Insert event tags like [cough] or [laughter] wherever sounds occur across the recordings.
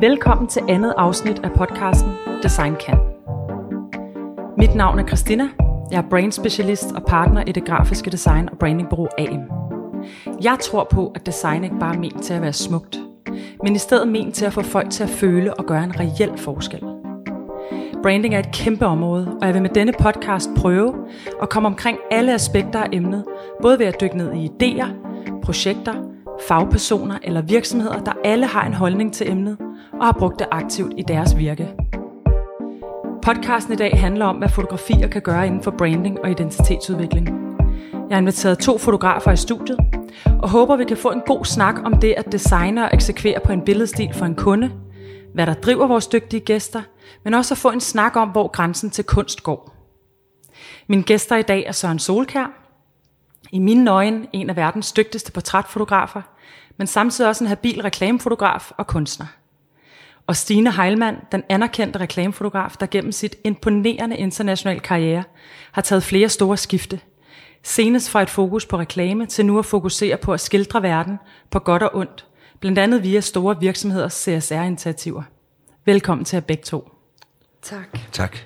Velkommen til andet afsnit af podcasten Design Kan. Mit navn er Christina. Jeg er brand specialist og partner i det grafiske design og brandingbureau AM. Jeg tror på, at design ikke bare er ment til at være smukt, men i stedet ment til at få folk til at føle og gøre en reel forskel. Branding er et kæmpe område, og jeg vil med denne podcast prøve at komme omkring alle aspekter af emnet, både ved at dykke ned i idéer, projekter, fagpersoner eller virksomheder, der alle har en holdning til emnet og har brugt det aktivt i deres virke. Podcasten i dag handler om, hvad fotografier kan gøre inden for branding og identitetsudvikling. Jeg har inviteret to fotografer i studiet, og håber, vi kan få en god snak om det at designe og eksekvere på en billedstil for en kunde, hvad der driver vores dygtige gæster, men også at få en snak om, hvor grænsen til kunst går. Mine gæster i dag er Søren Solkær, i mine øjne en af verdens dygtigste portrætfotografer, men samtidig også en habil reklamefotograf og kunstner. Og Stine Heilmann, den anerkendte reklamefotograf, der gennem sit imponerende internationale karriere har taget flere store skifte. Senest fra et fokus på reklame til nu at fokusere på at skildre verden på godt og ondt, blandt andet via store virksomheders CSR-initiativer. Velkommen til jer begge to. Tak. Tak.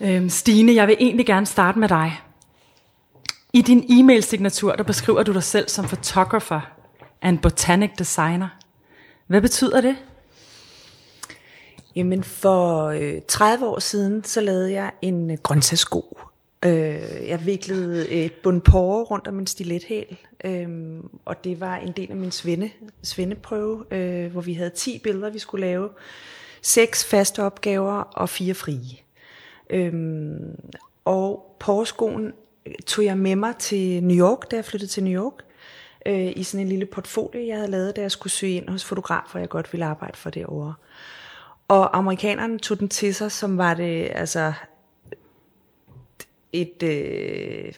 Øhm, Stine, jeg vil egentlig gerne starte med dig. I din e-mail-signatur, der beskriver du dig selv som photographer and botanic designer. Hvad betyder det? Jamen for øh, 30 år siden, så lavede jeg en øh, grøntsagssko. Øh, jeg viklede et bundporre rundt om en stilethæl, øh, og det var en del af min svende, svendeprøve, øh, hvor vi havde 10 billeder, vi skulle lave. Seks faste opgaver og fire frie. Øh, og porreskoen øh, tog jeg med mig til New York, da jeg flyttede til New York, øh, i sådan en lille portfolio, jeg havde lavet, da jeg skulle søge ind hos fotografer, jeg godt ville arbejde for derovre. Og amerikanerne tog den til sig, som var det altså et, øh,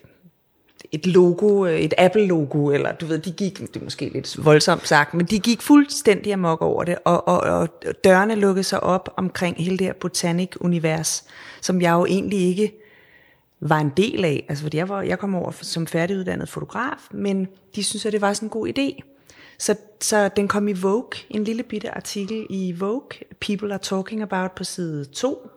et logo, et Apple-logo, eller du ved, de gik, det er måske lidt voldsomt sagt, men de gik fuldstændig amok over det, og, og, og dørene lukkede sig op omkring hele det her botanik-univers, som jeg jo egentlig ikke var en del af, altså fordi jeg, var, jeg kom over som færdiguddannet fotograf, men de synes, at det var sådan en god idé. Så, så den kom i Vogue, en lille bitte artikel i Vogue, People are talking about på side 2.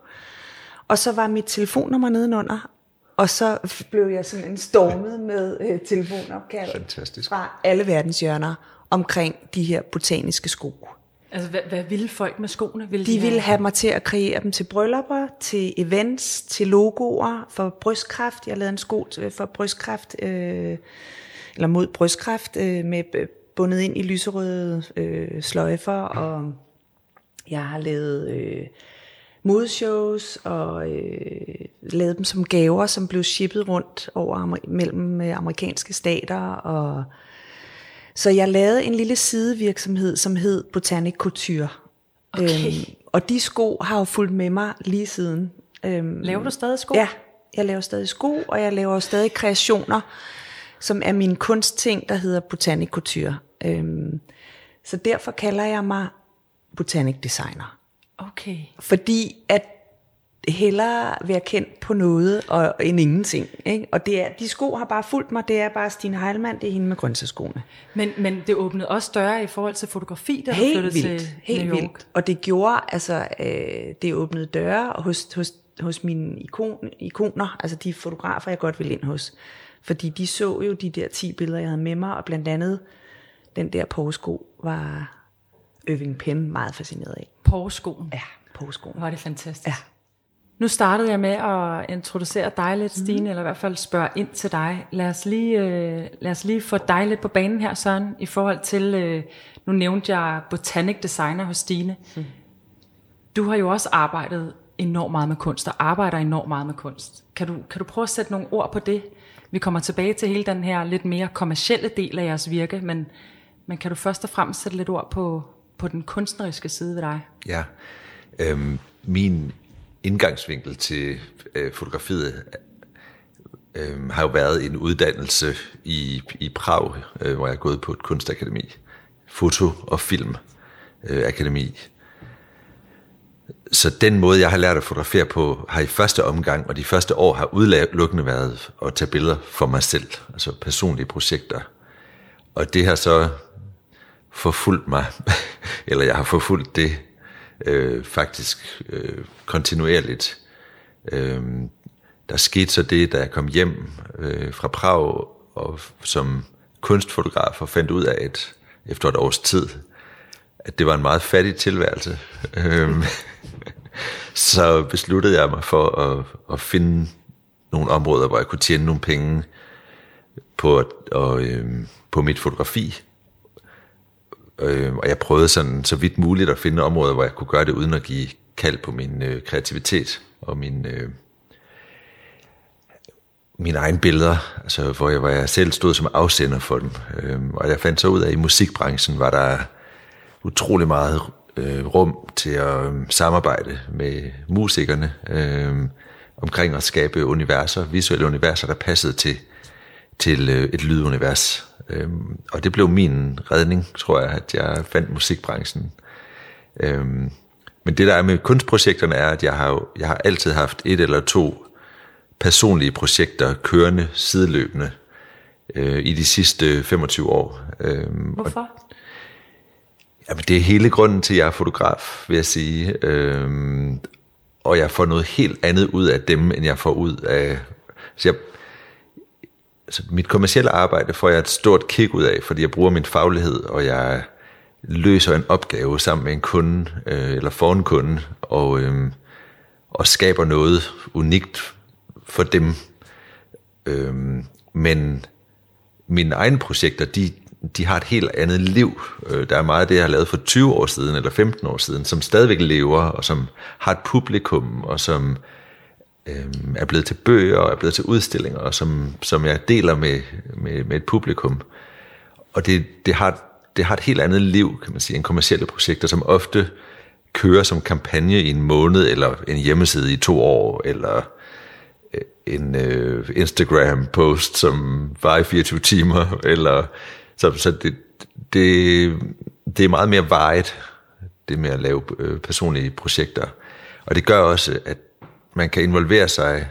Og så var mit telefonnummer nedenunder, og så blev jeg simpelthen stormet med øh, telefonopkald Fantastisk. fra alle verdens hjørner omkring de her botaniske sko. Altså, hvad, hvad ville folk med skoene? Ville De ville have mig til at kreere dem til bryllupper, til events, til logoer for brystkræft. Jeg lavede en sko til- for brystkræft, øh, eller mod brystkræft, øh, med øh, bundet ind i lyserøde øh, sløjfer, og jeg har lavet øh, modeshows, og øh, lavet dem som gaver, som blev shippet rundt over mellem øh, amerikanske stater, og så jeg lavede en lille sidevirksomhed, som hed Botanic Couture. Okay. og de sko har jo fulgt med mig lige siden. Øhm, Laver du stadig sko? Ja, jeg laver stadig sko, og jeg laver stadig kreationer, som er min kunstting, der hedder Botanic Couture. Øhm, så derfor kalder jeg mig Botanic Designer. Okay. Fordi at hellere være kendt på noget og, end ingenting. Ikke? Og det er, de sko har bare fulgt mig. Det er bare Stine Heilmann, det er hende med grøntsagsskoene. Men, men det åbnede også døre i forhold til fotografi, du Helt flyttede vildt, til helt New York. vildt. Og det gjorde, altså, øh, det åbnede døre hos, hos, hos mine ikon, ikoner, altså de fotografer, jeg godt ville ind hos. Fordi de så jo de der 10 billeder, jeg havde med mig, og blandt andet den der påsko var Irving Penn meget fascineret af. Porskoen. Ja, påskoen. Var det fantastisk. Ja. Nu startede jeg med at introducere dig lidt, Stine, mm. eller i hvert fald spørge ind til dig. Lad os lige, øh, lad os lige få dig lidt på banen her, Søren, i forhold til, øh, nu nævnte jeg botanic designer hos Stine. Mm. Du har jo også arbejdet enormt meget med kunst, og arbejder enormt meget med kunst. Kan du, kan du prøve at sætte nogle ord på det? Vi kommer tilbage til hele den her lidt mere kommercielle del af jeres virke, men, men kan du først og fremmest sætte lidt ord på, på den kunstneriske side ved dig? Ja. Øhm, min indgangsvinkel til øh, fotografiet øh, har jo været en uddannelse i, i Prag, øh, hvor jeg er gået på et kunstakademi. Foto- og filmakademi. Så den måde, jeg har lært at fotografere på, har i første omgang, og de første år har udelukkende været at tage billeder for mig selv, altså personlige projekter. Og det har så forfulgt mig, [laughs] eller jeg har forfulgt det øh, faktisk øh, kontinuerligt. Øh, der skete så det, da jeg kom hjem øh, fra Prag og som kunstfotograf og fandt ud af, at efter et års tid, at det var en meget fattig tilværelse. Øhm, så besluttede jeg mig for at, at finde nogle områder, hvor jeg kunne tjene nogle penge på, at, og, øhm, på mit fotografi. Øhm, og jeg prøvede sådan, så vidt muligt at finde områder, hvor jeg kunne gøre det uden at give kald på min øh, kreativitet og min, øh, mine egne billeder, altså, hvor, jeg, hvor jeg selv stod som afsender for dem. Øhm, og jeg fandt så ud af, at i musikbranchen var der utrolig meget øh, rum til at øh, samarbejde med musikerne øh, omkring at skabe universer, visuelle universer, der passede til, til øh, et lydunivers. Øh, og det blev min redning, tror jeg, at jeg fandt musikbranchen. Øh, men det der er med kunstprojekterne er, at jeg har, jeg har altid haft et eller to personlige projekter kørende sideløbende øh, i de sidste 25 år. Øh, Hvorfor? Og, jamen, det er hele grunden til, at jeg er fotograf, vil jeg sige. Øhm, og jeg får noget helt andet ud af dem, end jeg får ud af... Så jeg, altså mit kommercielle arbejde får jeg et stort kick ud af, fordi jeg bruger min faglighed, og jeg løser en opgave sammen med en kunde, øh, eller for en kunde, og, øh, og skaber noget unikt for dem. Øh, men mine egne projekter, de, de har et helt andet liv. Øh, der er meget af det, jeg har lavet for 20 år siden, eller 15 år siden, som stadigvæk lever, og som har et publikum, og som øh, er blevet til bøger, og er blevet til udstillinger, og som, som jeg deler med, med, med et publikum. Og det, det, har, det har et helt andet liv, kan man sige, end kommersielle projekter, som ofte kører som kampagne i en måned, eller en hjemmeside i to år, eller øh, en øh, Instagram-post, som var i 24 timer, eller så, så det, det, det er meget mere vejet, det med at lave øh, personlige projekter. Og det gør også, at man kan involvere sig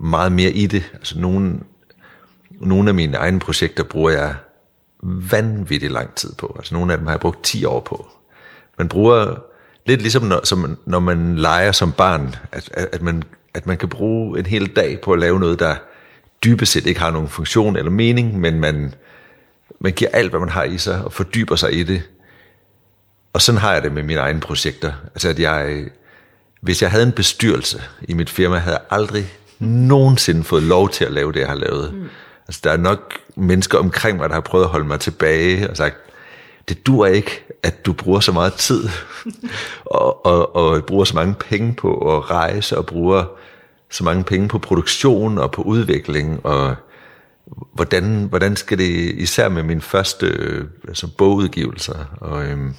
meget mere i det. Altså nogle, nogle af mine egne projekter bruger jeg vanvittigt lang tid på. Altså nogle af dem har jeg brugt 10 år på. Man bruger lidt ligesom når, som, når man leger som barn, at, at, at man at man kan bruge en hel dag på at lave noget, der dybest set ikke har nogen funktion eller mening, men man, man giver alt, hvad man har i sig, og fordyber sig i det. Og sådan har jeg det med mine egne projekter. Altså, at jeg, hvis jeg havde en bestyrelse i mit firma, havde jeg aldrig nogensinde fået lov til at lave det, jeg har lavet. Mm. Altså, der er nok mennesker omkring mig, der har prøvet at holde mig tilbage og sagt, det dur ikke, at du bruger så meget tid, [laughs] og, og, og bruger så mange penge på at rejse, og bruger så mange penge på produktion og på udvikling, og hvordan, hvordan skal det, især med min første altså bogudgivelser, og øhm,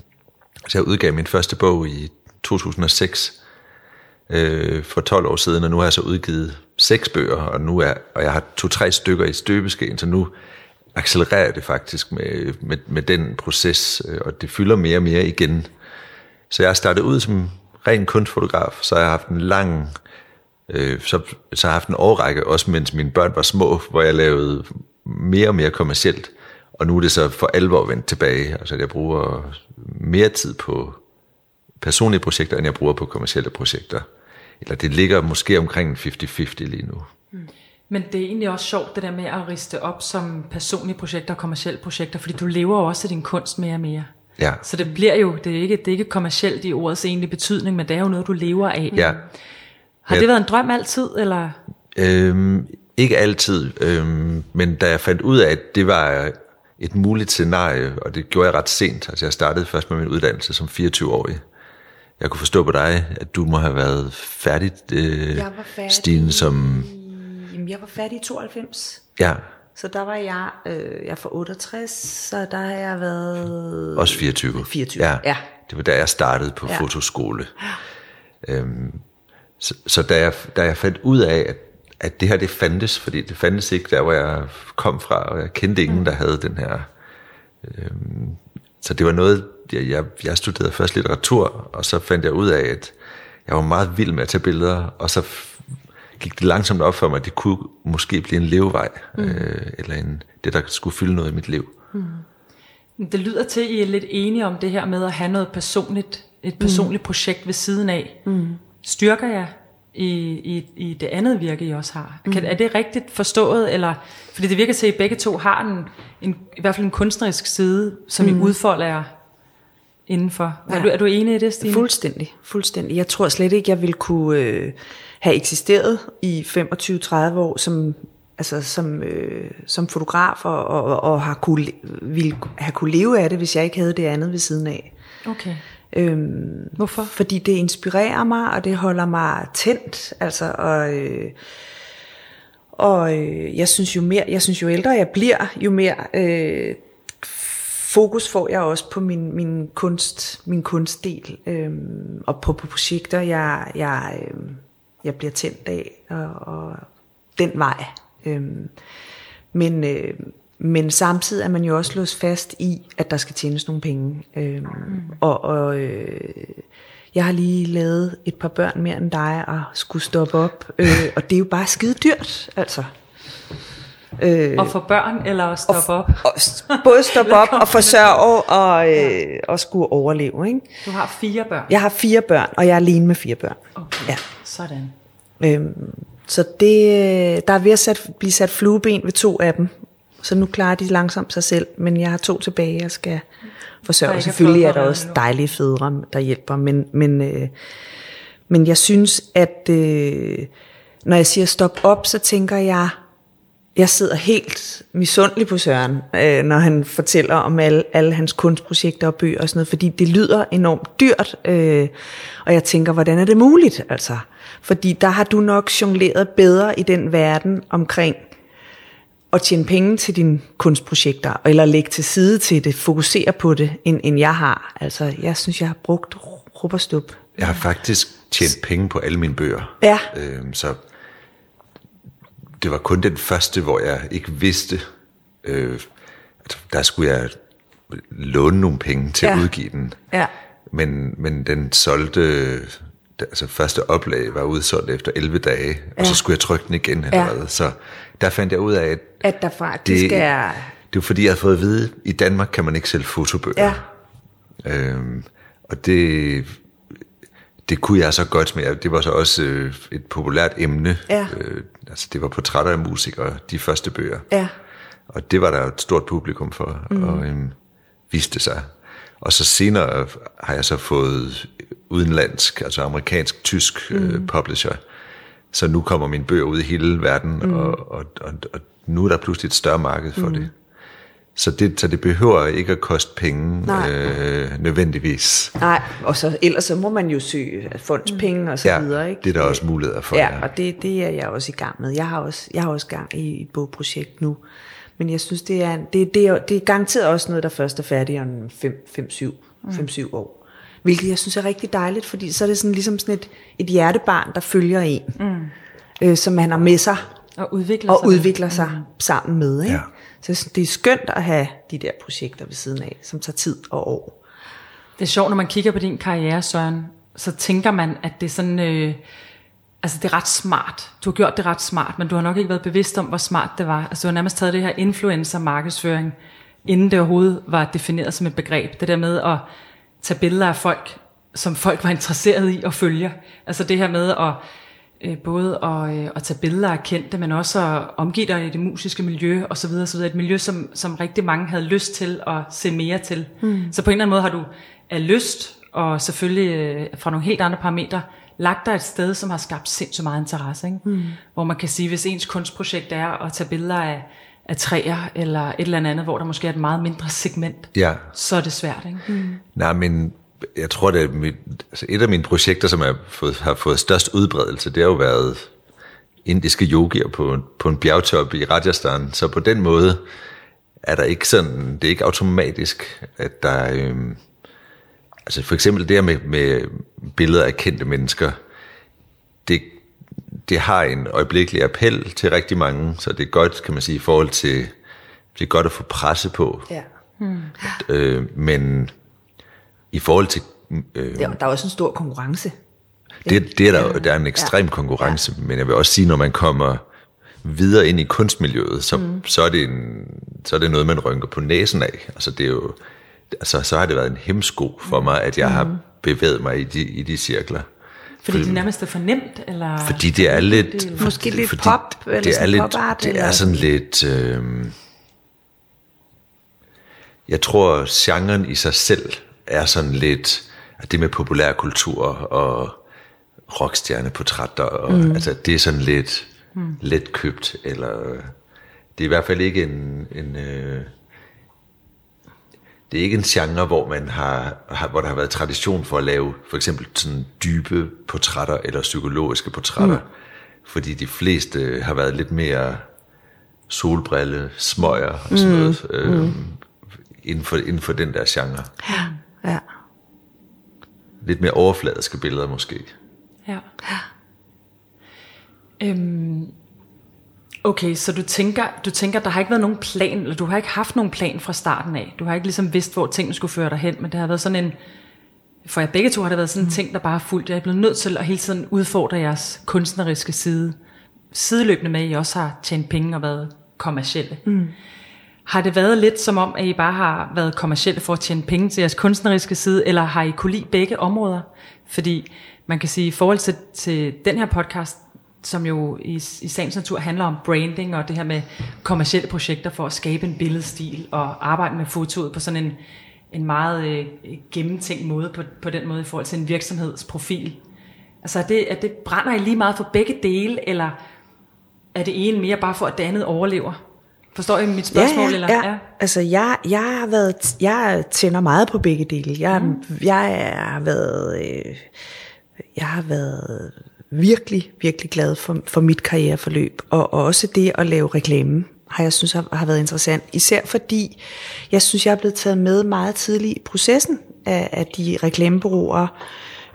så jeg udgav min første bog i 2006, øh, for 12 år siden, og nu har jeg så udgivet seks bøger, og, nu er, og jeg har to-tre stykker i støbeskeen, så nu accelererer det faktisk med, med, med den proces, øh, og det fylder mere og mere igen. Så jeg har startet ud som ren kunstfotograf, så jeg har haft en lang, øh, så, så har jeg haft en årrække, også mens mine børn var små, hvor jeg lavede mere og mere kommercielt, og nu er det så for alvor vendt tilbage, altså jeg bruger mere tid på personlige projekter, end jeg bruger på kommercielle projekter. Eller det ligger måske omkring 50-50 lige nu. Mm. Men det er egentlig også sjovt, det der med at riste op som personlige projekter og kommersielle projekter, fordi du lever jo også af din kunst mere og mere. Ja. Så det bliver jo, det er ikke, det er ikke kommercielt i ordets egentlige betydning, men det er jo noget, du lever af. Ja. Har det været en drøm altid, eller? Øhm, ikke altid, øhm, men da jeg fandt ud af, at det var et muligt scenarie, og det gjorde jeg ret sent, altså jeg startede først med min uddannelse som 24-årig. Jeg kunne forstå på dig, at du må have været færdig, øh, jeg var færdig. Stine, som Jamen, jeg var færdig i 92. Ja. Så der var jeg, øh, jeg for 68, så der har jeg været... Også 24. 24, ja. ja. Det var da jeg startede på ja. fotoskole. Ja. Øhm, så så da, jeg, da jeg fandt ud af, at, at det her det fandtes, fordi det fandtes ikke der, hvor jeg kom fra, og jeg kendte ingen, der havde den her... Øhm, så det var noget, jeg, jeg, jeg studerede først litteratur, og så fandt jeg ud af, at jeg var meget vild med at tage billeder, og så gik det langsomt op for mig, at det kunne måske blive en levevej, mm. øh, eller en, det, der skulle fylde noget i mit liv. Mm. Det lyder til, at I er lidt enige om det her med at have noget personligt et personligt mm. projekt ved siden af, mm. Styrker jeg i, i, i det andet virke, I også har. Kan, Er det rigtigt forstået? Eller, fordi det virker til, at I begge to har en, en, i hvert fald en kunstnerisk side, som mm. I udfolder jer indenfor. Ja. Er, du, er du enig i det, Stine? Fuldstændig, fuldstændig. Jeg tror slet ikke, jeg ville kunne øh, have eksisteret i 25-30 år som, altså som, øh, som fotograf og, og, og har kunne, ville have kunne leve af det, hvis jeg ikke havde det andet ved siden af. Okay. Øhm, Hvorfor? Fordi det inspirerer mig, og det holder mig tændt. Altså, og, øh, og øh, jeg synes jo mere, jeg synes jo ældre jeg bliver, jo mere øh, fokus får jeg også på min, min kunst, min kunstdel, øh, og på, på projekter, jeg, jeg, øh, jeg bliver tændt af, og, og den vej. Øh, men, øh, men samtidig er man jo også låst fast i, at der skal tjenes nogle penge. Øhm, mm. Og, og øh, jeg har lige lavet et par børn mere end dig, og skulle stoppe op. Øh, [laughs] og det er jo bare skide dyrt, altså. Øh, og for børn, eller at stoppe og, op? Og, både stoppe op og [laughs] forsørge og, øh, og skulle overleve. Ikke? Du har fire børn? Jeg har fire børn, og jeg er alene med fire børn. Okay, ja. sådan. Øhm, så det, der er ved at sat, blive sat flueben ved to af dem. Så nu klarer de langsomt sig selv, men jeg har to tilbage, jeg skal forsørge. Selvfølgelig er der også dejlige fædre, der hjælper, men, men, øh, men jeg synes, at øh, når jeg siger stop op, så tænker jeg, jeg sidder helt misundelig på Søren, øh, når han fortæller om alle, alle hans kunstprojekter og bøger og sådan noget, fordi det lyder enormt dyrt, øh, og jeg tænker, hvordan er det muligt, altså? Fordi der har du nok jongleret bedre i den verden omkring at tjene penge til dine kunstprojekter, eller lægge til side til det, fokusere på det, end, end jeg har. Altså, jeg synes, jeg har brugt rubberstup. Jeg har faktisk tjent penge på alle mine bøger. Ja. Øhm, så det var kun den første, hvor jeg ikke vidste, øh, at der skulle jeg låne nogle penge til ja. at udgive den. Ja. Men, men den solgte, altså første oplag var udsolgt efter 11 dage, ja. og så skulle jeg trykke den igen. Eller ja. Så der fandt jeg ud af, at, at der faktisk det, er... Det var fordi, jeg havde fået at vide, at i Danmark kan man ikke sælge fotobøger. Ja. Øhm, og det, det kunne jeg så godt med. Det var så også øh, et populært emne. Ja. Øh, altså det var portrætter af musikere, de første bøger. Ja. Og det var der et stort publikum for, mm. og øhm, viste sig. Og så senere har jeg så fået udenlandsk, altså amerikansk, tysk øh, mm. øh, publisher. Så nu kommer mine bøger ud i hele verden, mm. og, og, og, og nu er der pludselig et større marked for mm. det. Så det, så det behøver ikke at koste penge øh, nødvendigvis. Nej, og så, ellers så må man jo søge fondspenge og så ja, videre. Ikke? det er der også muligheder for. Ja, ja. og det, det er jeg også i gang med. Jeg har også, jeg har også gang i et bogprojekt nu. Men jeg synes, det er, det, det, er, det er garanteret også noget, der først er færdigt om 5-7 mm. år. Hvilket jeg synes er rigtig dejligt, fordi så er det sådan, ligesom sådan et, et hjertebarn, der følger en. Mm. Øh, som man har med sig. Og udvikler og sig, udvikler sig mm. sammen med. Ikke? Ja. Så det er skønt at have de der projekter ved siden af, som tager tid og år. Det er sjovt, når man kigger på din karriere, Søren, så tænker man, at det er sådan... Øh, altså det er ret smart. Du har gjort det ret smart, men du har nok ikke været bevidst om, hvor smart det var. Altså du har nærmest taget det her influencer-markedsføring, inden det overhovedet var defineret som et begreb. Det der med at tage billeder af folk, som folk var interesseret i at følge. Altså det her med at øh, både at, øh, at tage billeder af kendte, men også at omgive dig i det musiske miljø og så videre, så videre. Et miljø, som, som rigtig mange havde lyst til at se mere til. Mm. Så på en eller anden måde har du af lyst, og selvfølgelig øh, fra nogle helt andre parametre, lagt dig et sted, som har skabt sindssygt meget interesse. Ikke? Mm. Hvor man kan sige, hvis ens kunstprojekt er at tage billeder af, af træer, eller et eller andet, hvor der måske er et meget mindre segment, ja. så er det svært. Ikke? Mm. Nej, men jeg tror, det er mit, altså et af mine projekter, som er fået, har fået størst udbredelse, det har jo været indiske yogier på, på en bjergtop i Rajasthan. Så på den måde er der ikke sådan, det er ikke automatisk, at der, øhm, altså for eksempel det her med, med billeder af kendte mennesker, det har en øjeblikkelig appel til rigtig mange, så det er godt, kan man sige, i forhold til, det er godt at få presse på. Ja. Hmm. Øh, men i forhold til... Øh, der, der er også en stor konkurrence. Det, det er der, der er en ekstrem ja. konkurrence, ja. men jeg vil også sige, når man kommer videre ind i kunstmiljøet, så, mm. så, er det en, så er det noget, man rynker på næsen af. Altså det er jo, altså, så har det været en hemsko for mig, at jeg mm. har bevæget mig i de, i de cirkler. Fordi det nærmest er for nemt, eller? Fordi det er lidt... Måske lidt fordi pop, eller det er sådan lidt, pop-art, Det eller er sådan lidt... Øh, jeg tror, genren i sig selv er sådan lidt... At det med populærkultur og rockstjerneportrætter, og, mm. altså det er sådan lidt mm. let købt, eller det er i hvert fald ikke en, en øh, det er ikke en genre, hvor man har, har, hvor der har været tradition for at lave for eksempel sådan dybe portrætter eller psykologiske portrætter, mm. fordi de fleste har været lidt mere solbrille, smøger og sådan mm. noget, øh, mm. inden, for, inden for den der genre. Ja. ja. Lidt mere overfladiske billeder måske. Ja. Øhm, okay, så du tænker, du tænker, der har ikke været nogen plan, eller du har ikke haft nogen plan fra starten af. Du har ikke ligesom vidst, hvor tingene skulle føre dig hen, men det har været sådan en, for jer begge to har det været sådan en ting, der bare er fuldt. Jeg er blevet nødt til at hele tiden udfordre jeres kunstneriske side. Sideløbende med, at I også har tjent penge og været kommercielle. Mm. Har det været lidt som om, at I bare har været kommercielle for at tjene penge til jeres kunstneriske side, eller har I kunne lide begge områder? Fordi man kan sige, i forhold til, til den her podcast, som jo i, i sagens natur handler om branding og det her med kommercielle projekter for at skabe en billedstil og arbejde med fotoet på sådan en, en meget øh, gennemtænkt måde, på, på den måde i forhold til en virksomhedsprofil. Altså er det, er det, brænder I lige meget for begge dele, eller er det ene mere bare for, at det andet overlever? Forstår I mit spørgsmål? Ja, ja, eller? ja. Altså, jeg, jeg har været, jeg tænder meget på begge dele. Jeg, mm. jeg har været, øh, jeg har været virkelig, virkelig glad for, for mit karriereforløb, og også det at lave reklame har jeg synes har, har været interessant. Især fordi, jeg synes, jeg er blevet taget med meget tidligt i processen af, af de reklamebureauer,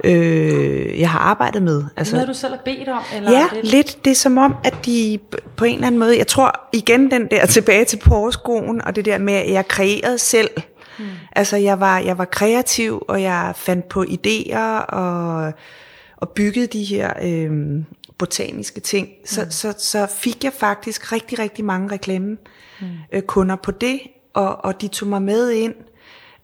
øh, jeg har arbejdet med. Altså, noget, du selv har bedt om? Eller ja, det? lidt. Det er som om, at de på en eller anden måde, jeg tror igen den der [laughs] tilbage til porskoen, og det der med, at jeg kreerede selv. Hmm. Altså, jeg var, jeg var kreativ, og jeg fandt på idéer, og, og byggede de her øh, botaniske ting. Så, hmm. så, så fik jeg faktisk rigtig, rigtig mange reklamekunder hmm. på det, og, og de tog mig med ind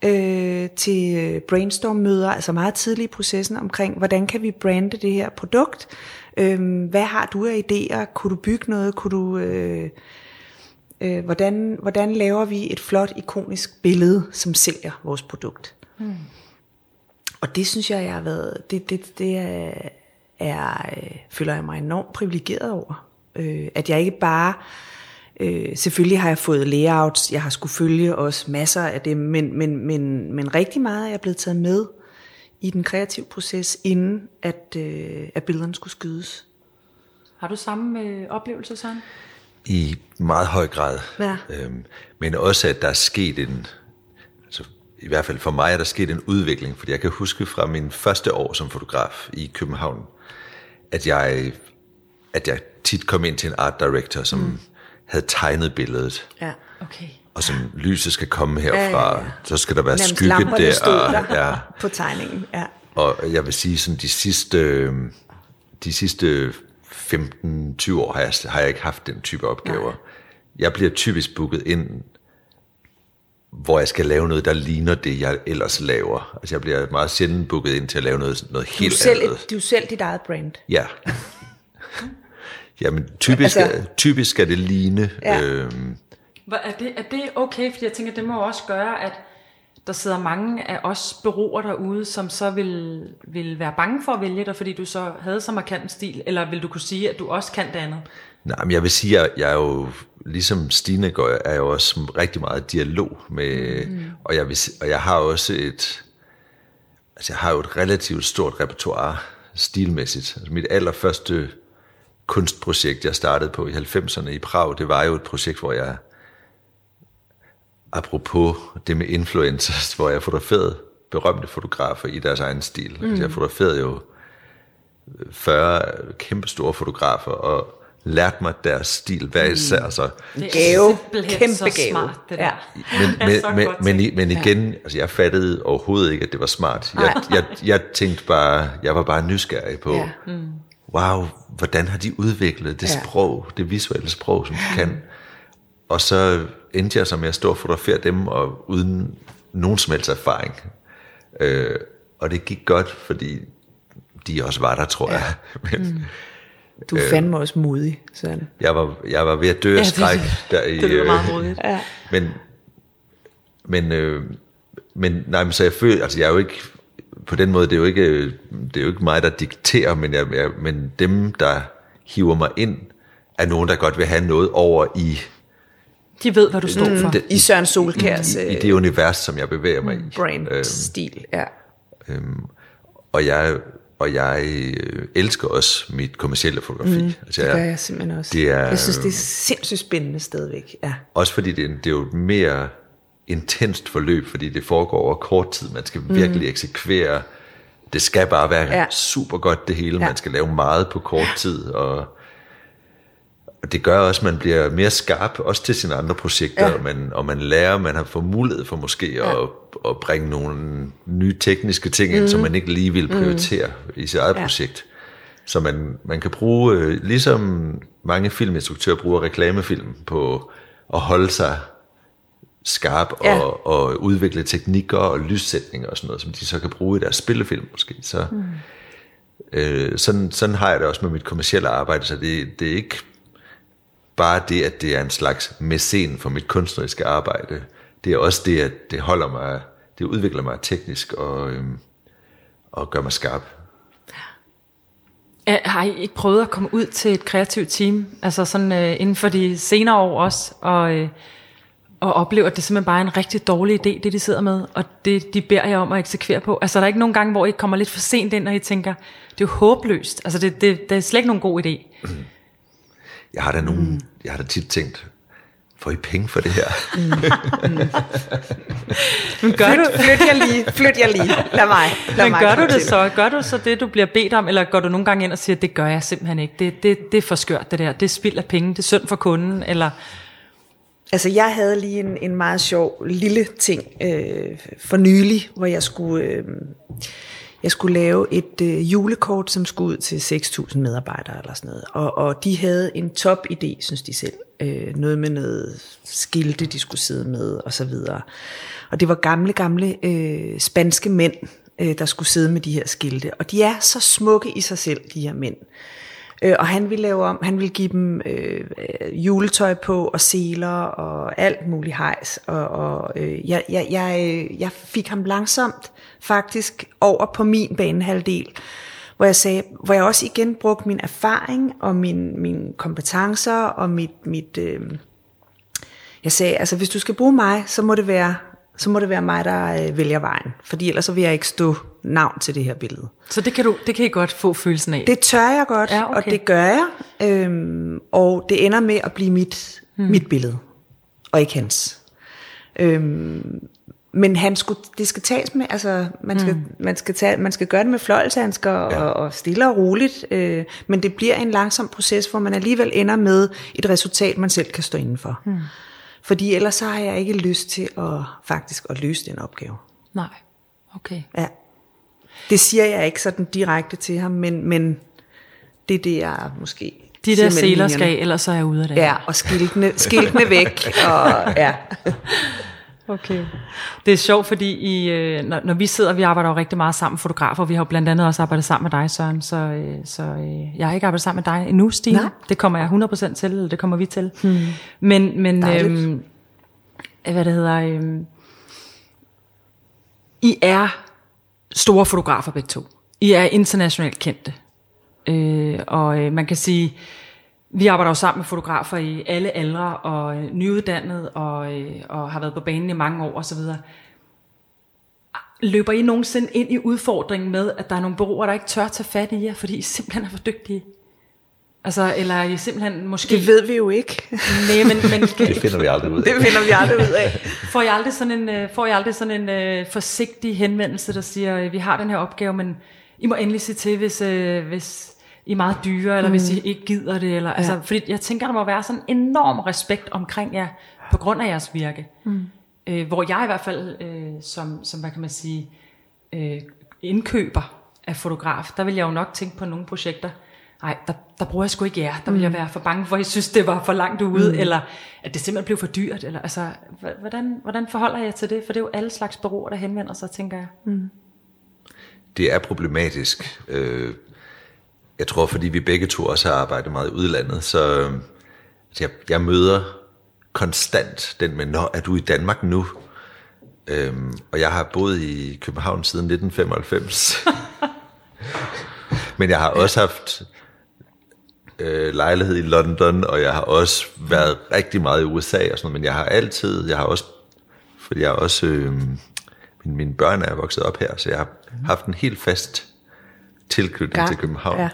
øh, til brainstorm-møder, altså meget tidlig i processen omkring, hvordan kan vi brande det her produkt? Øh, hvad har du af idéer? Kunne du bygge noget? Kunne du... Øh, øh, hvordan, hvordan laver vi et flot, ikonisk billede, som sælger vores produkt? Mm. Og det synes jeg, jeg har været... Det, det, det er, er, øh, føler jeg mig enormt privilegeret over. Øh, at jeg ikke bare... Øh, selvfølgelig har jeg fået layouts, jeg har skulle følge også masser af det, men, men, men, men rigtig meget er jeg blevet taget med i den kreative proces, inden at, øh, at billederne skulle skydes. Har du samme øh, oplevelse, Søren? I meget høj grad. Ja. Øhm, men også, at der er sket en, i hvert fald for mig er der sket en udvikling, fordi jeg kan huske fra min første år som fotograf i København, at jeg, at jeg tit kom ind til en art director, som mm. havde tegnet billedet. Ja. Okay. Og som lyset skal komme herfra, ja, ja, så skal der være Nærmest skygge der. Og, der ja, på tegningen. Ja. og jeg vil sige, sådan de sidste, de sidste 15-20 år har jeg, har jeg ikke haft den type opgaver. Nej. Jeg bliver typisk booket ind, hvor jeg skal lave noget, der ligner det, jeg ellers laver. Altså jeg bliver meget sjældent booket ind til at lave noget, noget Du, helt selv, andet. et- du er selv dit eget brand. Ja. Jamen typisk, Altså- typisk skal det ligne. Ja. Øhm, Hvor Er det, er det okay? Fordi jeg tænker, det må også gøre, at der sidder mange af os bureauer derude, som så vil, vil være bange for at vælge dig, fordi du så havde så markant en stil, eller vil du kunne sige, at du også kan det andet? Nej, men jeg vil sige, at jeg er jo, ligesom Stine går, er jeg også rigtig meget dialog med, mm. og, jeg vil, og jeg har også et, altså jeg har jo et relativt stort repertoire stilmæssigt. Altså mit allerførste kunstprojekt, jeg startede på i 90'erne i Prag, det var jo et projekt, hvor jeg, apropos det med influencers, hvor jeg fotograferede berømte fotografer i deres egen stil. Mm. Altså jeg fotograferede jo 40 kæmpestore fotografer, og lærte mig deres stil hver især. Mm. Så, Gave. Kæmpe så gave. smart, det der. [laughs] Ja. men, men, men, men, men igen, altså jeg fattede overhovedet ikke, at det var smart. Jeg, jeg, jeg tænkte bare, jeg var bare nysgerrig på, Ja. mm. wow, hvordan har de udviklet det Ja. sprog, det visuelle sprog, som de kan. Og så endte jeg så med at stå og fotografere dem, og uden nogen som helst erfaring. Øh, og det gik godt, fordi de også var der, tror ja. jeg. Men, mm. Du er fandme også modig, sådan. Jeg var, jeg var ved at dø af stræk. Der i, det lyder meget modigt. Ja. Men, men, øh, men, nej, men så jeg føler, altså jeg er jo ikke, på den måde, det er jo ikke, det er jo ikke mig, der dikterer, men, jeg, jeg, men dem, der hiver mig ind, er nogen, der godt vil have noget over i, De ved, hvad du står for. I Søren Solkærs i, i det univers, som jeg bevæger mig i. brand-stil, ja. Og jeg, og jeg øh, elsker også mit kommercielle fotografi. Mm, altså, Det gør jeg simpelthen også. Det er, jeg synes, det er sindssygt spændende stadigvæk. Ja. Også fordi det, er- det er jo et mere intenst forløb, fordi det foregår over kort tid. Man skal virkelig eksekvere. Det skal bare være Ja. super godt det hele. Ja. Man skal lave meget på kort tid. Og, og det gør også, at man bliver mere skarp, også til sine andre projekter. Ja. Og, man, og man lærer, man har fået mulighed for måske ja. at, at bringe nogle nye tekniske ting ind, mm. som man ikke lige vil prioritere mm. i sit eget Ja. projekt. Så man, man kan bruge, øh, ligesom mange filminstruktører bruger reklamefilm på at holde sig skarp Ja. ja. og, og udvikle teknikker og lyssætninger og sådan noget, som de så kan bruge i deres spillefilm måske. Så, mm. øh, sådan, sådan har jeg det også med mit kommercielle arbejde, så det, det er ikke bare det, at det er en slags mæcen for mit kunstneriske arbejde. Det er også det, at det holder mig, det udvikler mig teknisk og, øhm, og gør mig skarp. Har I ikke prøvet at komme ud til et kreativt team, altså sådan øh, inden for de senere år også, og, øh, og opleve, at det simpelthen bare er en rigtig dårlig idé, det de sidder med, og det de beder jer om at eksekvere på? Altså er der ikke nogen gange, hvor I kommer lidt for sent ind, og I tænker, det er jo håbløst, altså det, det, det er slet ikke nogen god idé. Jeg har da, nogen, mm. jeg har da tit tænkt, får I penge for det her? Men [laughs] gør du, Flyt, flyt jer lige, flyt jer lige. Lad mig. Lad men mig gør du det til. så? Gør du så det, du bliver bedt om, eller går du nogle gange ind og siger, det gør jeg simpelthen ikke, det, det, det er for skørt det der, det er spild af penge, det er synd for kunden, eller... Altså, jeg havde lige en, en meget sjov lille ting øh, for nylig, hvor jeg skulle, øh, jeg skulle lave et øh, julekort, som skulle ud til 6.000 medarbejdere eller sådan noget. Og, og de havde en top idé, synes de selv. Øh, noget med noget skilte, de skulle sidde med, og så videre. Og det var gamle, gamle øh, spanske mænd, øh, der skulle sidde med de her skilte. Og de er så smukke i sig selv, de her mænd. Øh, Øh, og han ville lave om, han ville give dem øh, øh, juletøj på, og seler, og alt muligt hejs. Og, og øh, jeg, jeg, jeg, jeg fik ham langsomt faktisk over på min banehalvdel, hvor jeg sagde, hvor jeg også igen brugte min erfaring, og min, mine kompetencer, og mit, mit øh, jeg sagde, altså hvis du skal bruge mig, så må det være, så må det være mig, der øh, vælger vejen. Fordi ellers så vil jeg ikke stå navn til det her billede. Så det kan, du, det kan I godt få følelsen af. Det tør jeg godt, Ja, okay. og det gør jeg. Øhm, og det ender med at blive mit, hmm. mit billede, og ikke hans. Øhm, men han skulle, det skal tages med, altså man skal, mm. man skal, tage, man skal gøre det med fløjlshandsker ja. og, og stille og roligt, øh, men det bliver en langsom proces, hvor man alligevel ender med et resultat, man selv kan stå indenfor. Mm. Fordi ellers så har jeg ikke lyst til at faktisk at løse den opgave. Nej, okay. Ja. Det siger jeg ikke sådan direkte til ham, men, men det er det, jeg måske De der seler skal, ellers så er jeg ude af det. Ja, og skiltene, skiltene væk. Og, ja. [laughs] Okay. Det er sjovt, fordi I, øh, når, når vi sidder, vi arbejder jo rigtig meget sammen, fotografer, vi har jo blandt andet også arbejdet sammen med dig, Søren, så, øh, så øh, jeg har ikke arbejdet sammen med dig endnu, Stine. Nej. Det kommer jeg 100% til, eller det kommer vi til. Hmm. Men, men øhm, hvad det hedder, øhm, I er store fotografer begge to. I er internationalt kendte. Øh, og øh, man kan sige, vi arbejder jo sammen med fotografer i alle aldre, og øh, nyuddannet, og, øh, og har været på banen i mange år osv. Løber I nogensinde ind i udfordringen med, at der er nogle bureauer, der ikke tør tage fat i jer, fordi I simpelthen er for dygtige? Altså, eller er I simpelthen måske... Det ved vi jo ikke. Nej, men, men [laughs] Det finder vi aldrig ud af. Det finder vi aldrig ud af. [laughs] Får jeg aldrig sådan en, øh, får jeg aldrig sådan en øh, forsigtig henvendelse, der siger, øh, vi har den her opgave, men I må endelig sige til, hvis, øh, hvis I er meget dyre, eller mm. hvis I ikke gider det. Eller, ja. altså, fordi jeg tænker, der må være sådan en enorm respekt omkring jer, på grund af jeres virke. Mm. Øh, hvor jeg i hvert fald, øh, som, som hvad kan man sige, øh, indkøber af fotograf, der vil jeg jo nok tænke på nogle projekter, nej, der, der bruger jeg sgu ikke jer. Der vil jeg være for bange for, at I synes, det var for langt ude, mm. eller at det simpelthen blev for dyrt. Eller, altså, hvordan, hvordan forholder jeg til det? For det er jo alle slags bureauer, der henvender sig, tænker jeg. det er problematisk. Øh, jeg tror, fordi vi begge to også har arbejdet meget i udlandet, så øh, jeg, jeg møder konstant den med, når er du i Danmark nu? Øhm, og jeg har boet i København siden 1995. [laughs] Men jeg har også haft øh, lejlighed i London, og jeg har også været rigtig meget i USA og sådan noget, men jeg har altid, jeg har også, fordi jeg har også, øh, mine, mine børn er vokset op her, så jeg har haft en helt fast tilknytning Gang, til København. ja.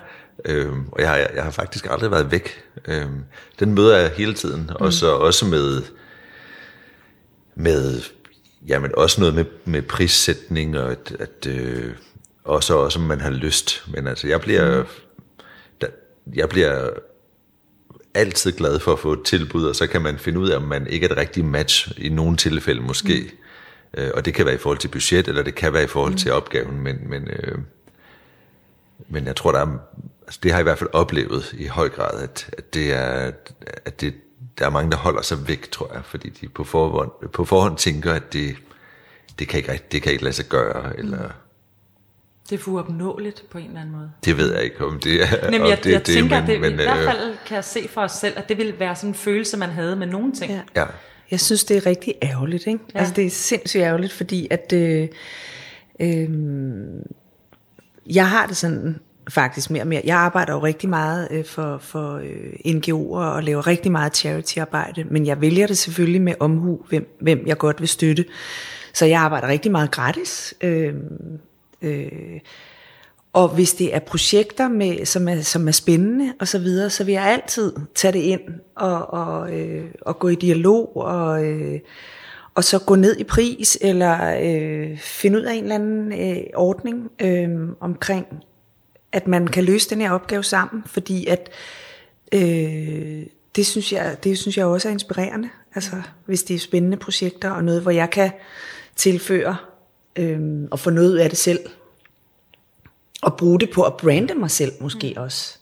Øhm, og jeg har, jeg har faktisk aldrig været væk. Øhm, den møder jeg hele tiden, og så også med, med jamen også noget med, med prissætning, og at, at øh, og så også om man har lyst. Men altså, jeg bliver, der, jeg bliver altid glad for at få et tilbud, og så kan man finde ud af, om man ikke er et rigtigt match i nogle tilfælde måske. Mm. Øh, og det kan være i forhold til budget, eller det kan være i forhold mm. til opgaven, men, men, øh, men jeg tror, der er, altså det har jeg i hvert fald oplevet i høj grad, at, at det er, at det, der er mange, der holder sig væk, tror jeg, fordi de på forhånd, på forhånd tænker, at det, det kan ikke det kan ikke lade sig gøre, eller Det er uopnåeligt på en eller anden måde. det ved jeg ikke, om det er, Jamen, jeg, det, jeg tænker, men, det, men, i hvert øh, fald kan jeg se for os selv, at det ville være sådan en følelse, man havde med nogle ting. Ja. Ja, Jeg synes, det er rigtig ærgerligt. Ikke? Ja. Altså, det er sindssygt ærgerligt, fordi at, øh, øh, jeg har det sådan faktisk mere og mere. Jeg arbejder jo rigtig meget øh, for, for øh, NGO'er og laver rigtig meget charity-arbejde, men jeg vælger det selvfølgelig med omhu, hvem, hvem jeg godt vil støtte. Så jeg arbejder rigtig meget gratis. Øh, øh, og hvis det er projekter, med, som, er, som er spændende og så videre, så vil jeg altid tage det ind og, og, øh, og gå i dialog og, øh, og så gå ned i pris eller øh, finde ud af en eller anden øh, ordning øh, omkring, at man kan løse den her opgave sammen, fordi at øh, det, synes jeg, det synes jeg også er inspirerende, altså hvis det er spændende projekter og noget, hvor jeg kan tilføre øh, og få noget ud af det selv, og bruge det på at brande mig selv måske mm. også.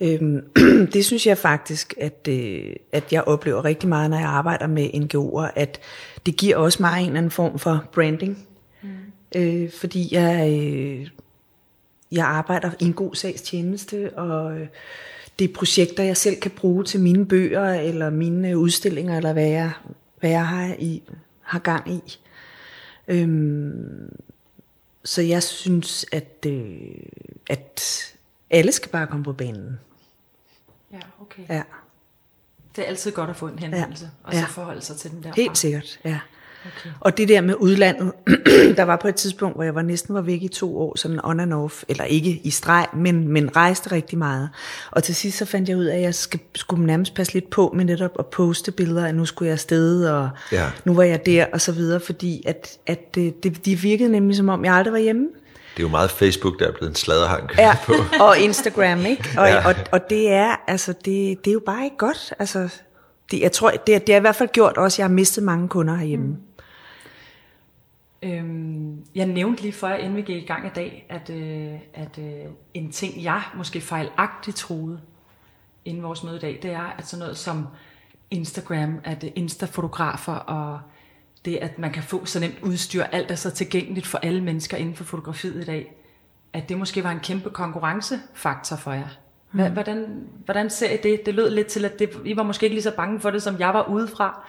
Øhm, [clears throat] det synes jeg faktisk, at, øh, at jeg oplever rigtig meget, når jeg arbejder med NGO'er, at det giver også mig en eller anden form for branding. Mm. Øh, fordi jeg, øh, jeg arbejder i en god sags tjeneste, og øh, det er projekter, jeg selv kan bruge til mine bøger, eller mine udstillinger, eller hvad jeg, hvad jeg har, i, har gang i. Øhm, så jeg synes, at, øh, at alle skal bare komme på banen. Ja, okay. Ja, Det er altid godt at få en henvendelse, ja. og så Ja. forholde sig til den der. helt sikkert, ja. Okay. Og det der med udlandet, [clears throat] der var på et tidspunkt, hvor jeg var næsten var væk i to år, sådan on and off, eller ikke i streg, men, men rejste rigtig meget. Og til sidst så fandt jeg ud af, at jeg skal, skulle nærmest passe lidt på med netop at poste billeder, at nu skulle jeg afsted, og Ja. nu var jeg der, og så videre, fordi at, at det, det, de virkede nemlig som om, jeg aldrig var hjemme. Det er jo meget Facebook, der er blevet en sladderhank Ja, [laughs] på. og Instagram, ikke? Og, Ja. ja. og, og det er, altså, det, det er jo bare ikke godt. Altså, det, jeg tror, det, det har i hvert fald gjort også, at jeg har mistet mange kunder herhjemme. Mm. Øhm, jeg nævnte lige før, inden vi gik i gang i dag, at, øh, at øh, en ting, jeg måske fejlagtigt troede inden vores møde i dag, det er, at sådan noget som Instagram, at øh, Insta-fotografer og det, at man kan få så nemt udstyr, alt er så tilgængeligt for alle mennesker inden for fotografiet i dag, at det måske var en kæmpe konkurrencefaktor for jer. Hva- Hvordan, hvordan ser I det? Det lød lidt til, at det, I var måske ikke lige så bange for det, som jeg var udefra.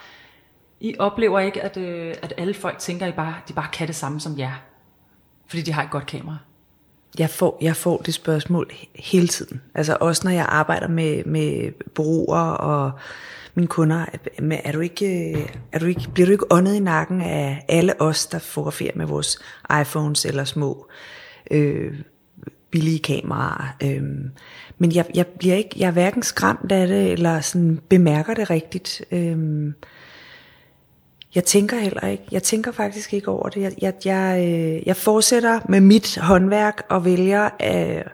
I oplever ikke, at, øh, at alle folk tænker, at I bare, de bare kan det samme som jer. Fordi de har et godt kamera. Jeg får, jeg får det spørgsmål he- hele tiden. Altså også når jeg arbejder med, med bureauer og mine kunder. med, Er du ikke, er du ikke, bliver du ikke åndet i nakken af alle os, der fotograferer med vores iPhones eller små øh, billige kameraer? Øh, men jeg, jeg, bliver ikke, jeg er hverken skræmt af det, eller sådan bemærker det rigtigt. Øh, jeg tænker heller ikke. Jeg tænker faktisk ikke over det. Jeg, jeg, jeg, øh, jeg fortsætter med mit håndværk og vælger øh,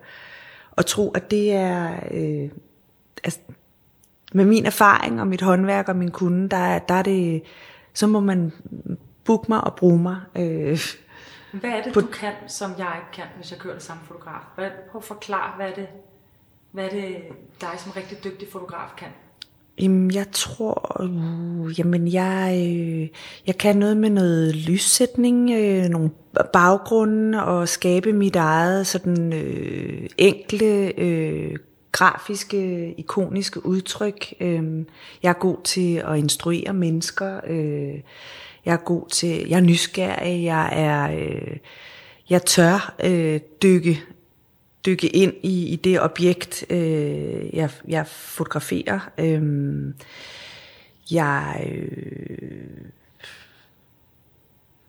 at tro, at det er... Øh, altså, med min erfaring og mit håndværk og min kunde, der, er- der er det... Så må man booke mig og bruge mig. Øh, Hvad er det, På- du kan, som jeg ikke kan, hvis jeg kører det samme fotograf? Hvad, prøv at forklare, hvad er det, hvad er det dig som rigtig dygtig fotograf kan? Jamen, jeg tror, uh, jamen, jeg, øh, jeg kan noget med noget lyssætning, øh, nogle baggrunde og skabe mit eget sådan øh, enkle, øh, grafiske, ikoniske udtryk. Øh, jeg er god til at instruere mennesker. Øh, jeg er god til, jeg er nysgerrig, jeg er, øh, jeg tør øh, dykke dykke ind i, i det objekt, øh, jeg, jeg fotograferer. Øh, jeg... Øh,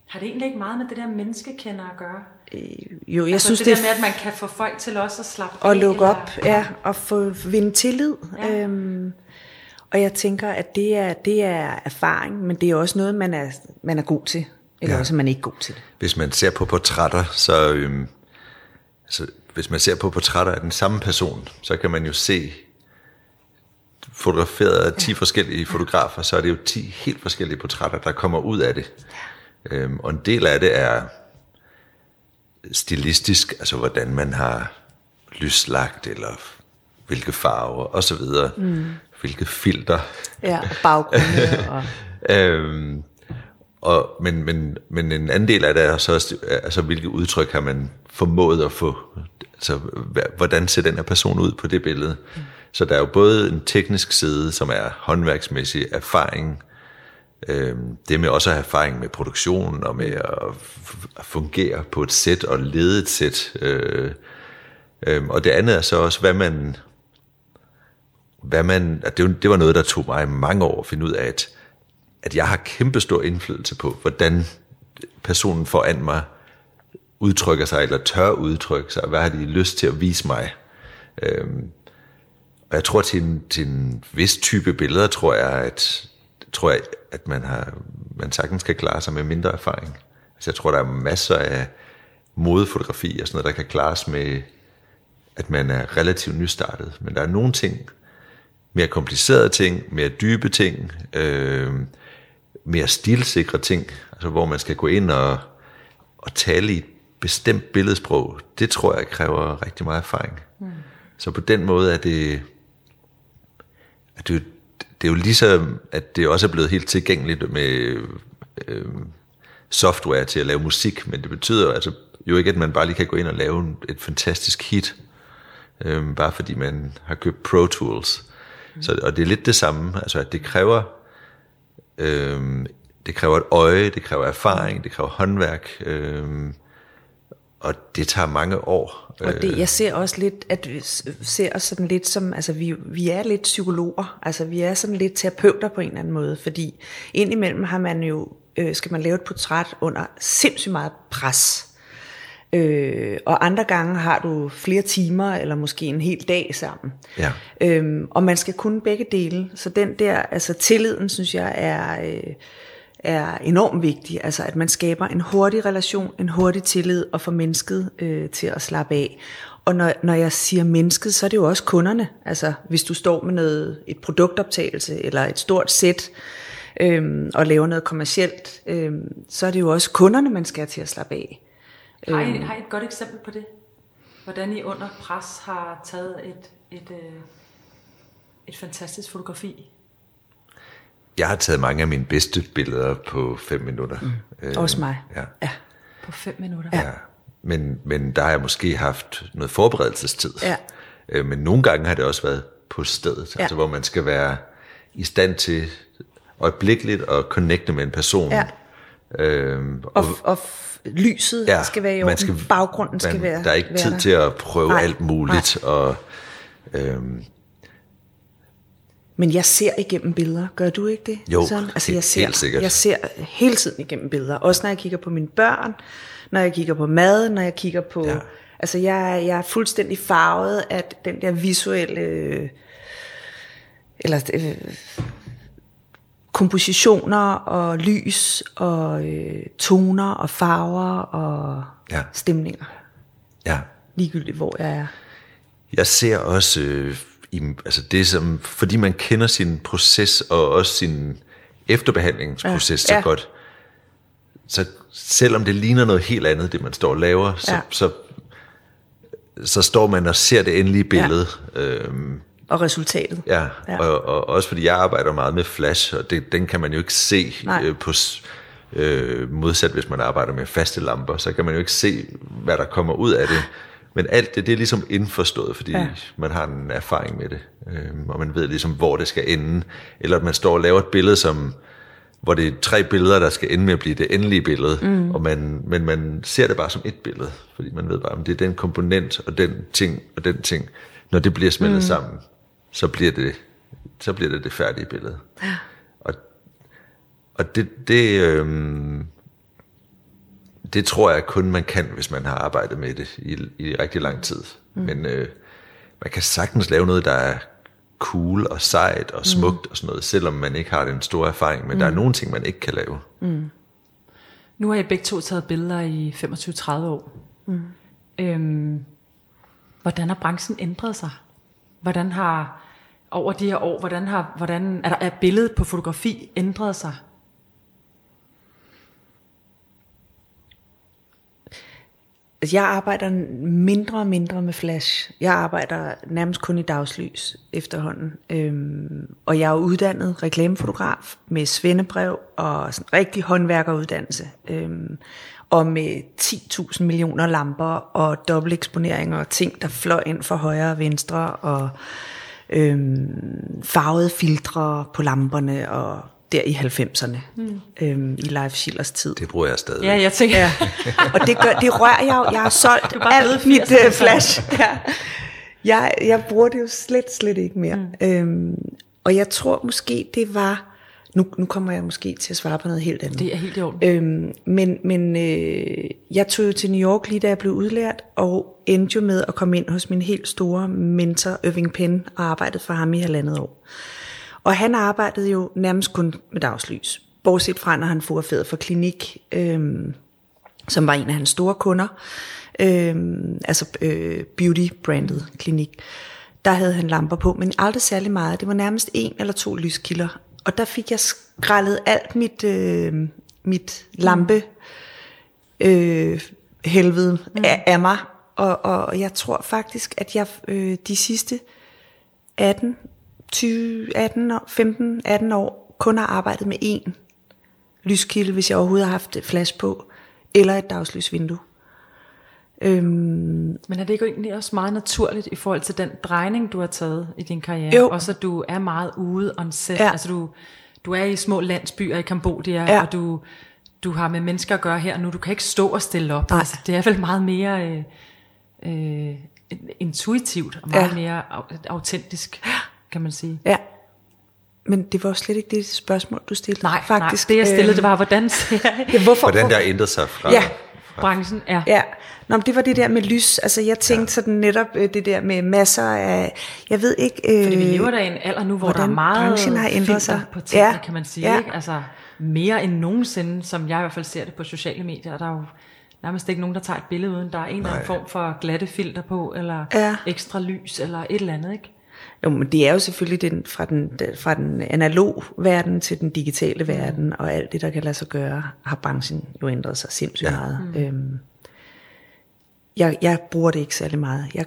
Har det egentlig ikke meget med det der menneskekender at gøre? Øh, jo, jeg altså synes, det, det der er med, at man kan få folk til også at slappe af. at lukke eller- op, ja, og få vinde tillid. Ja. Ja. Øhm, og jeg tænker, at det er, det er erfaring, men det er også noget, man er, man er god til. Eller Ja. ja. også er man ikke god til det. Hvis man ser på portrætter, så øhm, altså, hvis man ser på portrætter af den samme person, så kan man jo se fotograferet af 10 forskellige fotografer, så er det jo 10 helt forskellige portrætter, der kommer ud af det. Øhm, og en del af det er stilistisk, altså hvordan man har lyslagt, eller hvilke farver, og så videre. Mm. Hvilke filter. Ja, baggrunde [laughs] og... Øhm, og, men, men, men en anden del af det er så også, altså, hvilke udtryk har man formået at få, altså, hvordan ser den her person ud på det billede. Mm. Så der er jo både en teknisk side, som er håndværksmæssig erfaring, øh, det med også at have erfaring med produktion, og med at, fungere på et sæt, og lede et sæt. Øh, øhm, og det andet er så også, hvad man, hvad man, det, var- det var noget, der tog mig mange år at finde ud af, at, at jeg har kæmpestor indflydelse på, hvordan personen foran mig udtrykker sig, eller tør udtrykke sig, hvad har de lyst til at vise mig. Øhm, og jeg tror, til en, til en vis type billeder, tror jeg, at, tror jeg, at man, har, man sagtens kan klare sig med mindre erfaring. Altså jeg tror, der er masser af modefotografi og sådan noget, der kan klares med, at man er relativt nystartet. Men der er nogle ting, mere komplicerede ting, mere dybe ting, øh, mere stilsikre ting, altså hvor man skal gå ind og, og tale i et bestemt billedsprog, det tror jeg kræver rigtig meget erfaring. Mm. Så på den måde er det, det, er jo- det er jo ligesom, at det også er blevet helt tilgængeligt med øh, software til at lave musik, men det betyder jo altså jo ikke, at man bare lige kan gå ind og lave et fantastisk hit, øh, bare fordi man har købt Pro Tools. Mm. Så, og det er lidt det samme, altså at det kræver, øh, det kræver et øje, det kræver erfaring, det kræver håndværk, øh, og det tager mange år. Og det, jeg ser også lidt, at vi ser os sådan lidt som, altså vi, vi er lidt psykologer, altså vi er sådan lidt terapeuter på en eller anden måde, fordi indimellem har man jo, øh, skal man lave et portræt under sindssygt meget pres. Øh, og andre gange har du flere timer, eller måske en hel dag sammen. Ja. Øhm, og man skal kunne begge dele. Så den der, altså tilliden, synes jeg er, øh, er enormt vigtig. Altså at man skaber en hurtig relation, en hurtig tillid og får mennesket øh, til at slappe af. Og når, når jeg siger mennesket, så er det jo også kunderne. Altså hvis du står med noget, et produktoptagelse eller et stort sæt, øhm, og laver noget kommercielt, øhm, så er det jo også kunderne, man skal have til at slappe af. Har. I, har I et godt eksempel på det? Hvordan I under pres har taget et, et, øh, et fantastisk fotografi? Jeg har taget mange af mine bedste billeder på fem minutter. Mm. Øh, Også mig. Ja. Ja. På fem minutter? ja. Men, men der har jeg måske haft noget forberedelsestid. Ja. Øh, men nogle gange har det også været på stedet, Ja. altså hvor man skal være i stand til øjeblikkeligt at connecte med en person. Ja. Øhm, Og, og f- lyset ja, skal være i orden, skal, baggrunden skal man, være Der er ikke være tid der. til at prøve Nej, alt muligt. Og, øhm, Men jeg ser igennem billeder, gør du ikke det? Jo, Altså helt- jeg ser, helt sikkert. Jeg ser hele tiden igennem billeder, også når jeg kigger på mine børn, når jeg kigger på mad, når jeg kigger på... Ja. Altså jeg, jeg er fuldstændig farvet af den der visuelle... øh, Eller... Øh, kompositioner og lys og øh, toner og farver og Ja. stemninger, ja. ligegyldigt hvor jeg er. Jeg ser også, øh, i, altså det som, fordi man kender sin proces og også sin efterbehandlingsproces Ja, ja, ja. så godt, så selvom det ligner noget helt andet, det man står og laver, så, Ja. så, så står man og ser det endelige billede. Ja. Øhm, og resultatet. Ja, Ja. Og, og også fordi jeg arbejder meget med flash, og det, den kan man jo ikke se Nej. øh, på øh, modsat hvis man arbejder med faste lamper, så kan man jo ikke se, hvad der kommer ud af det. Men alt det, det er ligesom indforstået, fordi Ja. ja. man har en erfaring med det, øh, og man ved ligesom, hvor det skal ende. Eller at man står og laver et billede, som, hvor det er tre billeder, der skal ende med at blive det endelige billede, mm. og man, men man ser det bare som et billede, fordi man ved bare, at det er den komponent, og den ting, og den ting. Når det bliver smeltet mm. sammen, så bliver det så bliver det det færdige billede. Og, og det, det, øhm, det tror jeg kun man kan, hvis man har arbejdet med det i, i rigtig lang tid. Mm. Men øh, man kan sagtens lave noget, der er cool og sejt og smukt mm. og sådan noget, selvom man ikke har den store erfaring. Men mm. der er nogle ting, man ikke kan lave. Nu har I begge to taget billeder i 25-30 år. Mm. Øhm, hvordan har branchen ændret sig? Hvordan har over de her år, hvordan har hvordan er der er billedet på fotografi ændret sig? Altså, jeg arbejder mindre og mindre med flash. Jeg arbejder nærmest kun i dagslys efterhånden. Øhm, og jeg er uddannet reklamefotograf med svendebrev og sådan rigtig håndværkeruddannelse. Øhm, og med 10.000 millioner lamper og dobbelteksponeringer og ting, der fløj ind fra højre og venstre. Og øhm, farvede filtre på lamperne og der i 90'erne. Mm. Øhm, I Leif Schillers tid. Det bruger jeg stadig. Ja, jeg tænker, ja. Og det, gør, det rører jeg jo. Jeg har solgt alt mit 80'erne uh, flash. Ja. Jeg, jeg bruger det jo slet, slet ikke mere. Mm. Øhm, og jeg tror måske, det var... Nu, nu kommer jeg måske til at svare på noget helt andet. det er helt i orden. Øhm, men men øh, jeg tog jo til New York lige da jeg blev udlært, og endte jo med at komme ind hos min helt store mentor, Irving Penn, og arbejdede for ham i halvandet år. Og han arbejdede jo nærmest kun med dagslys, bortset fra, når han fotograferede for klinik, øhm, som var en af hans store kunder, øhm, altså øh, beauty-brandet klinik. Der havde han lamper på, men aldrig særlig meget. Det var nærmest en eller to lyskilder. Og der fik jeg skrællet alt mit, øh, mit lampe øh, helvede mm. af, af mig. Og, og jeg tror faktisk, at jeg øh, de sidste 18, 20, 18, år- 15, 18 år kun har arbejdet med én lyskilde, hvis jeg overhovedet har haft et flash på, eller et dagslysvindue. Øhm, Men er det ikke egentlig også meget naturligt i forhold til den drejning, du har taget i din karriere? Jo. Også at du er meget ude on set. Ja. Altså du, du er i små landsbyer i Kambodja, Ja. og du, du har med mennesker at gøre her nu. Du kan ikke stå og stille op. Nej. Altså, det er vel meget mere øh, øh, intuitivt og meget Ja. mere au- autentisk, kan man sige. ja. Men det var jo slet ikke det spørgsmål, du stillede. Nej, faktisk. nej, det jeg stillede, Øhm, det var, hvordan ser [laughs] ja, hvorfor, Hvordan hvor- der ændret sig fra... Ja, branchen er. Ja, Nå, men det var det der med lys. Altså jeg tænkte ja. sådan netop øh, det der med masser af, jeg ved ikke... Øh, Fordi vi lever der i en alder nu, hvor der er hvordan meget branchen har ændret sig. på tingene, Ja, kan man sige. ja. Ikke? Altså mere end nogensinde, som jeg i hvert fald ser det på sociale medier. Der er jo nærmest ikke nogen, der tager et billede, uden der er en eller anden form for glatte filter på, eller Ja. ekstra lys, eller et eller andet. Ikke? Jo, men det er jo selvfølgelig den, fra, den, fra den analog verden til den digitale verden, og alt det, der kan lade sig gøre, har branchen jo ændret sig sindssygt ja. meget. Mm. Øhm, jeg, jeg bruger det ikke særlig meget. Jeg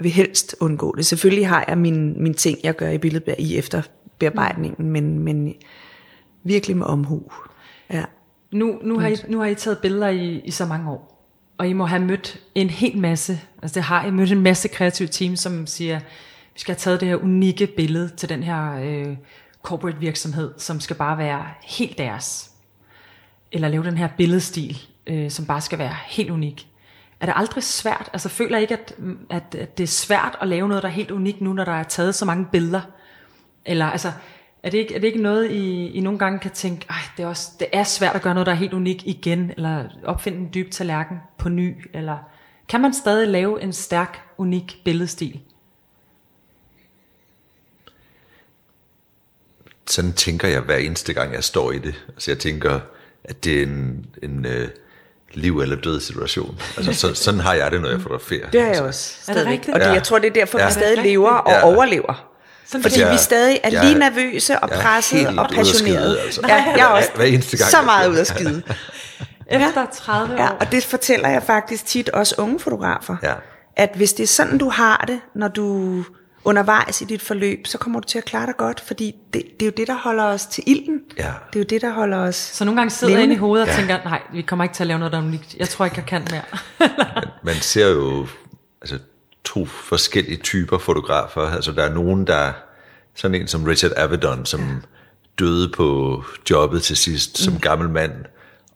vil helst undgå det. Selvfølgelig har jeg mine, mine ting, jeg gør i billedet i efterbearbejdningen, mm. men, men virkelig med omhu. Ja. Nu, nu, har I, nu har I taget billeder i, i så mange år, og I må have mødt en hel masse, altså det har I mødt en masse kreative team, som siger, vi skal have taget det her unikke billede til den her øh, corporate virksomhed, som skal bare være helt deres. Eller lave den her billedstil, øh, som bare skal være helt unik. Er det aldrig svært, altså føler jeg ikke, at, at, at det er svært at lave noget, der er helt unikt nu, når der er taget så mange billeder? Eller altså, er det ikke, er det ikke noget, I, I nogle gange kan tænke, at det, er også, det er svært at gøre noget, der er helt unikt igen, eller opfinde en dyb tallerken på ny, eller kan man stadig lave en stærk, unik billedstil? Sådan tænker jeg hver eneste gang, jeg står i det. Altså jeg tænker, at det er en, en øh, liv eller død situation. Altså så, sådan har jeg det, når jeg fotograferer. Det har jeg altså, også Er det stadigvæk. rigtigt? Og det, Ja. jeg tror, det er derfor, Ja. vi stadig lever og Ja. overlever. Sådan Fordi jeg- vi stadig er jeg- lige nervøse og helt og passionerede. altså. Ja, jeg er også Hver eneste gang, så meget ud af skide. [laughs] Efter 30 Ja, år. og det fortæller jeg faktisk tit også unge fotografer. Ja. At hvis det er sådan, du har det, når du undervejs i dit forløb, så kommer du til at klare dig godt, fordi det, det er jo det, der holder os til ilden. Ja. Det er jo det, der holder os... Så nogle gange sidder jeg inde i hovedet og tænker, nej, vi kommer ikke til at lave noget, der er unikt. Jeg tror ikke, jeg kan mere. [laughs] man ser jo altså, to forskellige typer fotografer. Altså, der er nogen, der sådan en som Richard Avedon, som døde på jobbet til sidst som Mm. gammel mand,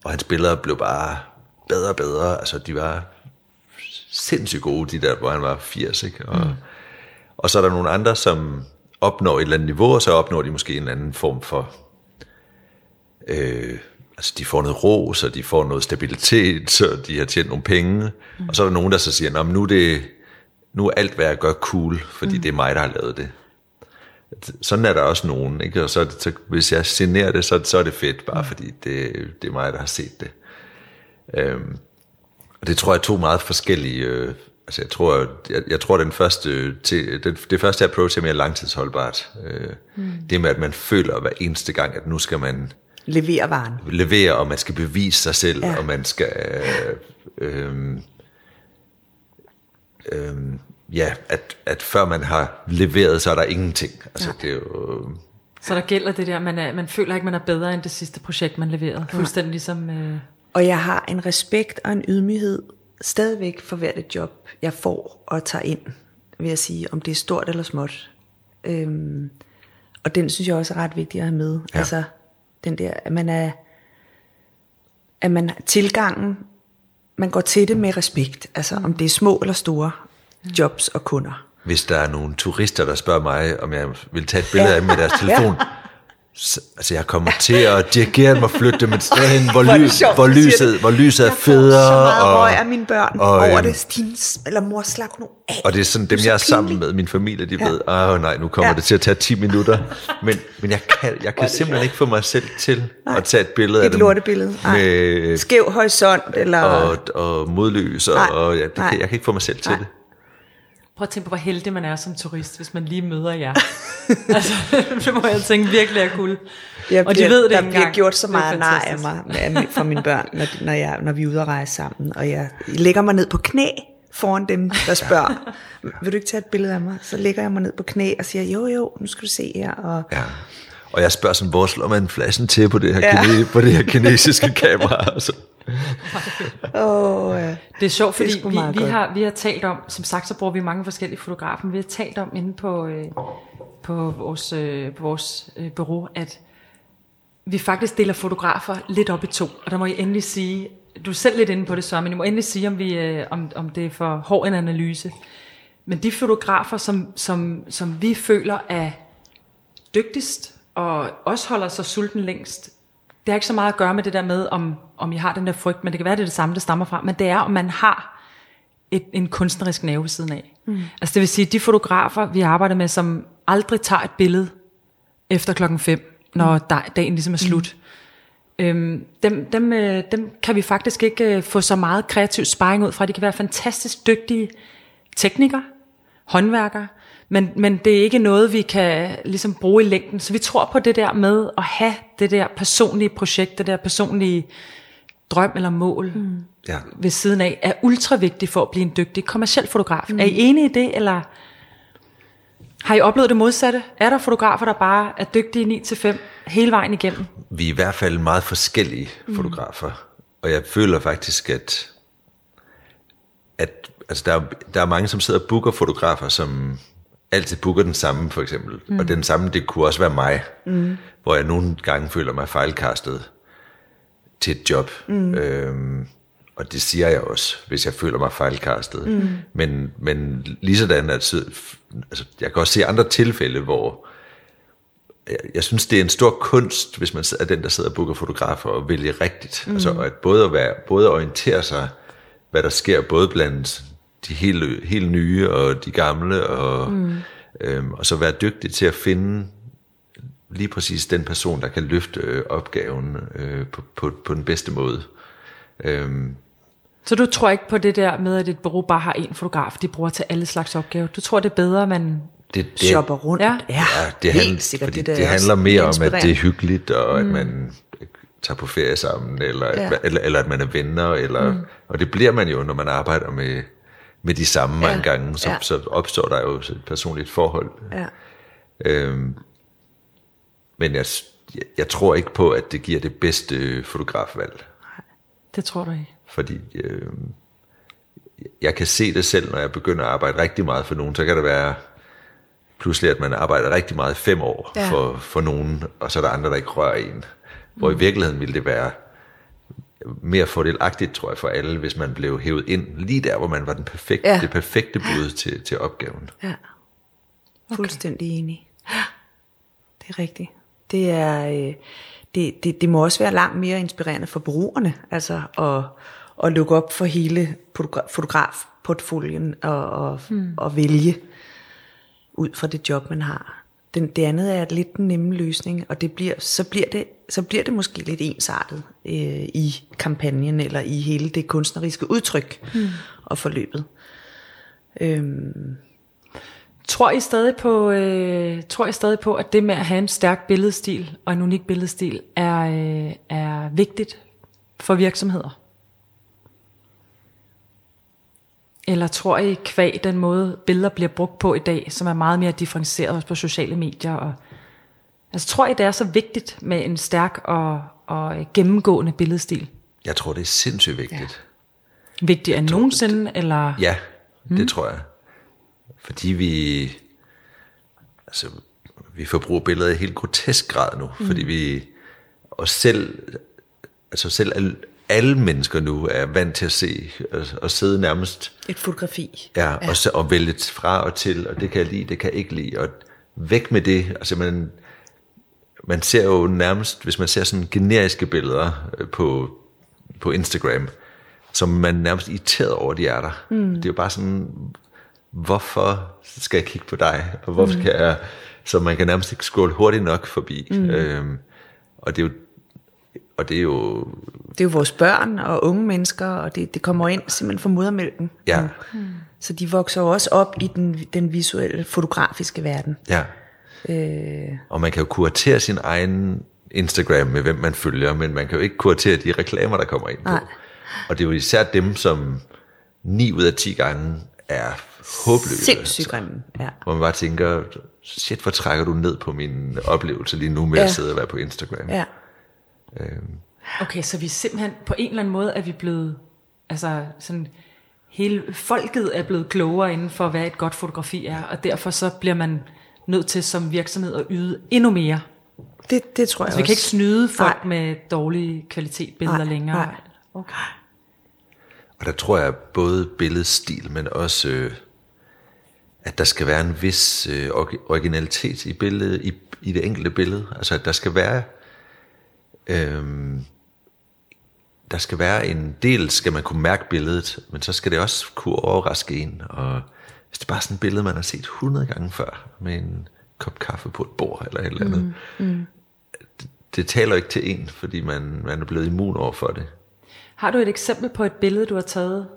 og hans billeder blev bare bedre og bedre. Altså, de var sindssygt gode, de der, hvor han var 80, ikke? Og, mm. Og så er der nogle andre, som opnår et eller andet niveau, og så opnår de måske en eller anden form for øh, altså de får noget ro, så de får noget stabilitet, så de har tjent nogle penge. Mm. Og så er der nogen, der så siger, "Nå, men nu er, det, nu er alt, hvad jeg gør, cool, fordi mm. det er mig, der har lavet det. Sådan er der også nogen, ikke? og så, det, så hvis jeg generer det, så, så er det fedt, bare mm. fordi det, det er mig, der har set det. Øhm, og det tror jeg er to meget forskellige... Øh, altså jeg tror, jeg, jeg tror den første, til, det, det første approach er mere langtidsholdbart. Øh, mm. Det med, at man føler hver eneste gang, at nu skal man Levere varen. levere, og man skal bevise sig selv, Ja. ja. og man skal... Øh, øh, øh, ja, at, at før man har leveret, så er der ingenting. Altså, det er jo... Så der gælder det der, man, er, man føler ikke, man er bedre end det sidste projekt, man leverede. Fuldstændig ligesom... Øh, Og jeg har en respekt og en ydmyghed stadigvæk for hvert et job, jeg får og tager ind, vil jeg sige, om det er stort eller småt. Øhm, og den synes jeg også er ret vigtig at have med. Ja. Altså, den der, at man er, at man tilgangen, man går til det med respekt, altså om det er små eller store jobs og kunder. Hvis der er nogle turister, der spørger mig, om jeg vil tage et billede af dem med deres telefon, så, altså jeg kommer til at dirigere og flytte dem et sted hen, hvor, [laughs] er sjovt, hvor, lyset, hvor lyset er Jeg får federe. så meget og, af mine børn og, over øhm, det. Stine, eller mor, slap nu af. Og det er sådan, dem så jeg er sammen pinlig. med, min familie, de Ja. ved, åh nej, nu kommer Ja. det til at tage 10 minutter. Men, men jeg kan, jeg kan simpelthen ikke få mig selv til Nej. at tage et billede af Et dem. lortebillede. Nej. Med, Skæv horisont, eller... og, og modlys, og, Nej. og ja, det kan, jeg kan ikke få mig selv til Nej. det. prøv at tænke på, hvor heldig man er som turist, hvis man lige møder jer. [laughs] [laughs] altså, det må jeg tænke virkelig er cool. Jeg og de bliver, ved det der bliver engang. gjort så er meget nej af mig fra mine børn, når, de- når, jeg, når vi er ude og rejse sammen. Og jeg lægger mig ned på knæ foran dem, der spørger, vil du ikke tage et billede af mig? Så lægger jeg mig ned på knæ og siger, jo jo, nu skal du se her. Og, Ja. Og jeg spørger sådan, hvor slår man flashen til på det her, Ja. ja. kine, på det her kinesiske kamera? [laughs] Altså. og, øh, Det er sjovt, Det er fordi sgu vi, vi, godt. har, vi har talt om, som sagt, så bruger vi mange forskellige fotografer, vi har talt om inde på, øh, på vores, øh, på vores øh, bureau, at vi faktisk deler fotografer lidt op i to. Og der må I endelig sige, du er selv lidt inde på det så, men I må endelig sige, om, vi, øh, om, om det er for hård en analyse. Men de fotografer, som, som, som vi føler er dygtigst, og også holder sig sulten længst, det har ikke så meget at gøre med det der med, om, om I har den der frygt, men det kan være, det er det samme, det stammer fra, men det er, om man har et, en kunstnerisk nerve siden af. Mm. Altså det vil sige, de fotografer, vi arbejder med, som aldrig tager et billede efter klokken 5, når mm. dagen ligesom er slut, mm. øhm, dem, dem, øh, dem kan vi faktisk ikke øh, få så meget kreativ sparring ud fra. De kan være fantastisk dygtige teknikere, håndværkere, men, men det er ikke noget, vi kan ligesom bruge i længden. Så vi tror på det der med at have det der personlige projekt, det der personlige drøm eller mål mm. Ja. ved siden af, er ultra vigtigt for at blive en dygtig kommersiel fotograf. Mm. Er I enige i det, eller har I oplevet det modsatte? Er der fotografer, der bare er dygtige 9-5 hele vejen igennem? Vi er i hvert fald meget forskellige fotografer, og jeg føler faktisk, at, at altså der, er, der er mange, som sidder og booker fotografer, som altid booker den samme, for eksempel. Mm. Og den samme, det kunne også være mig, mm. hvor jeg nogle gange føler mig fejlkastet til et job. Mm. Øhm, og det siger jeg også, hvis jeg føler mig fejlkastet. Mm. Men, men lige sådan, at så- altså, jeg kan også se andre tilfælde, hvor jeg, jeg synes, det er en stor kunst, hvis man er den, der sidder og booker fotografer og vælger rigtigt. Mm. Altså, at både at, være, både at orientere sig, hvad der sker, både blandt de helt, helt nye og de gamle, og, mm. øhm, og så være dygtig til at finde lige præcis den person, der kan løfte øh, opgaven øh, på, på, på den bedste måde. Øhm, Så du tror ikke på det der med, at et bureau bare har en fotograf, de bruger til alle slags opgaver? Du tror, det er bedre, man... det, det, shopper rundt. Ja. Ja, det, helt handler, sikkert. fordi det, der det, er handler mere om, at det er hyggeligt, og at man tager på ferie sammen, eller, Ja. ja. eller, eller at man er venner, eller, mm. og det bliver man jo, når man arbejder med, med de samme mange Ja, gange, så, ja. så opstår der jo et personligt forhold. Ja. Øhm, men jeg, jeg, jeg tror ikke på, at det giver det bedste fotografvalg. Det tror du ikke. Fordi øh, jeg kan se det selv, når jeg begynder at arbejde rigtig meget for nogen, så kan det være pludselig, at man arbejder rigtig meget i fem år Ja. for, for nogen, og så er der andre, der ikke rører en. Hvor i virkeligheden ville det være mere fordelagtigt, tror jeg, for alle, hvis man blev hævet ind lige der, hvor man var den perfekte, Ja. det perfekte bud til, til opgaven. Ja. Fuldstændig enig. Det er rigtigt. Det er øh, det, det, det må også være langt mere inspirerende for brugerne, altså at, at lukke op for hele fotogra- fotografportfolien og, og, hmm. og vælge ud fra det job, man har. Den, det andet er lidt den nemme løsning, og det bliver, så, bliver det, så bliver det måske lidt ensartet øh, i kampagnen eller i hele det kunstneriske udtryk hmm. og forløbet. Øhm, Tror I stadig på, øh, tror I stadig på, at det med at have en stærk billedstil og en unik billedstil er, øh, er vigtigt for virksomheder? Eller tror I kvæg den måde, billeder bliver brugt på i dag, som er meget mere differentieret også på sociale medier? Og, altså tror I, det er så vigtigt med en stærk og, og gennemgående billedstil? Jeg tror, det er sindssygt vigtigt. Vigtigere end nogensinde? Eller? Ja, mm. det tror jeg. Fordi vi, altså, vi forbruger billeder i helt grotesk grad nu, mm. fordi vi, og selv, altså selv alle, mennesker nu er vant til at se, og, og sidde nærmest, et fotografi. ja, ja. Og, så, og vælge fra og til, og det kan jeg lide, det kan jeg ikke lide, og væk med det, altså man, man ser jo nærmest, hvis man ser sådan generiske billeder øh, på, på Instagram, som man nærmest irriteret over, de er der. Mm. Det er jo bare sådan, hvorfor skal jeg kigge på dig? Og hvorfor skal jeg, så man kan nærmest ikke scrolle hurtigt nok forbi. Mm. Øhm, og det er jo, og det er jo, Det er jo vores børn og unge mennesker, og det, det kommer ind simpelthen fra modermælken. ja, Så de vokser jo også op i den, den visuelle, fotografiske verden. ja. Øh, Og man kan jo kuratere sin egen Instagram med, hvem man følger, men man kan jo ikke kuratere de reklamer, der kommer ind på. Nej. Og det er jo især dem, som 9 ud af 10 gange er håbløse. sindssygt grimme. Ja. Hvor man bare tænker, shit, hvor trækker du ned på min oplevelse lige nu med Ja. at sidde og være på Instagram. ja. Okay, så vi er simpelthen på en eller anden måde er vi blevet, altså sådan, hele folket er blevet klogere inden for, hvad et godt fotografi er, og derfor så bliver man nødt til som virksomhed at yde endnu mere. Det, det tror jeg Altså vi kan ikke også. snyde folk Nej. med dårlig kvalitet billeder Nej, længere. nej. Okay. Og der tror jeg både billedstil, men også, øh, at der skal være en vis øh, originalitet i, billedet, i, i det enkelte billede. Altså at der skal være, øh, der skal være en del, skal man kunne mærke billedet, men så skal det også kunne overraske en. Og hvis det er bare sådan et billede, man har set 100 gange før, med en kop kaffe på et bord eller et eller andet, mm, mm. Det, det taler ikke til en, fordi man, man er blevet immun over for det. Har du et eksempel på et billede, du har taget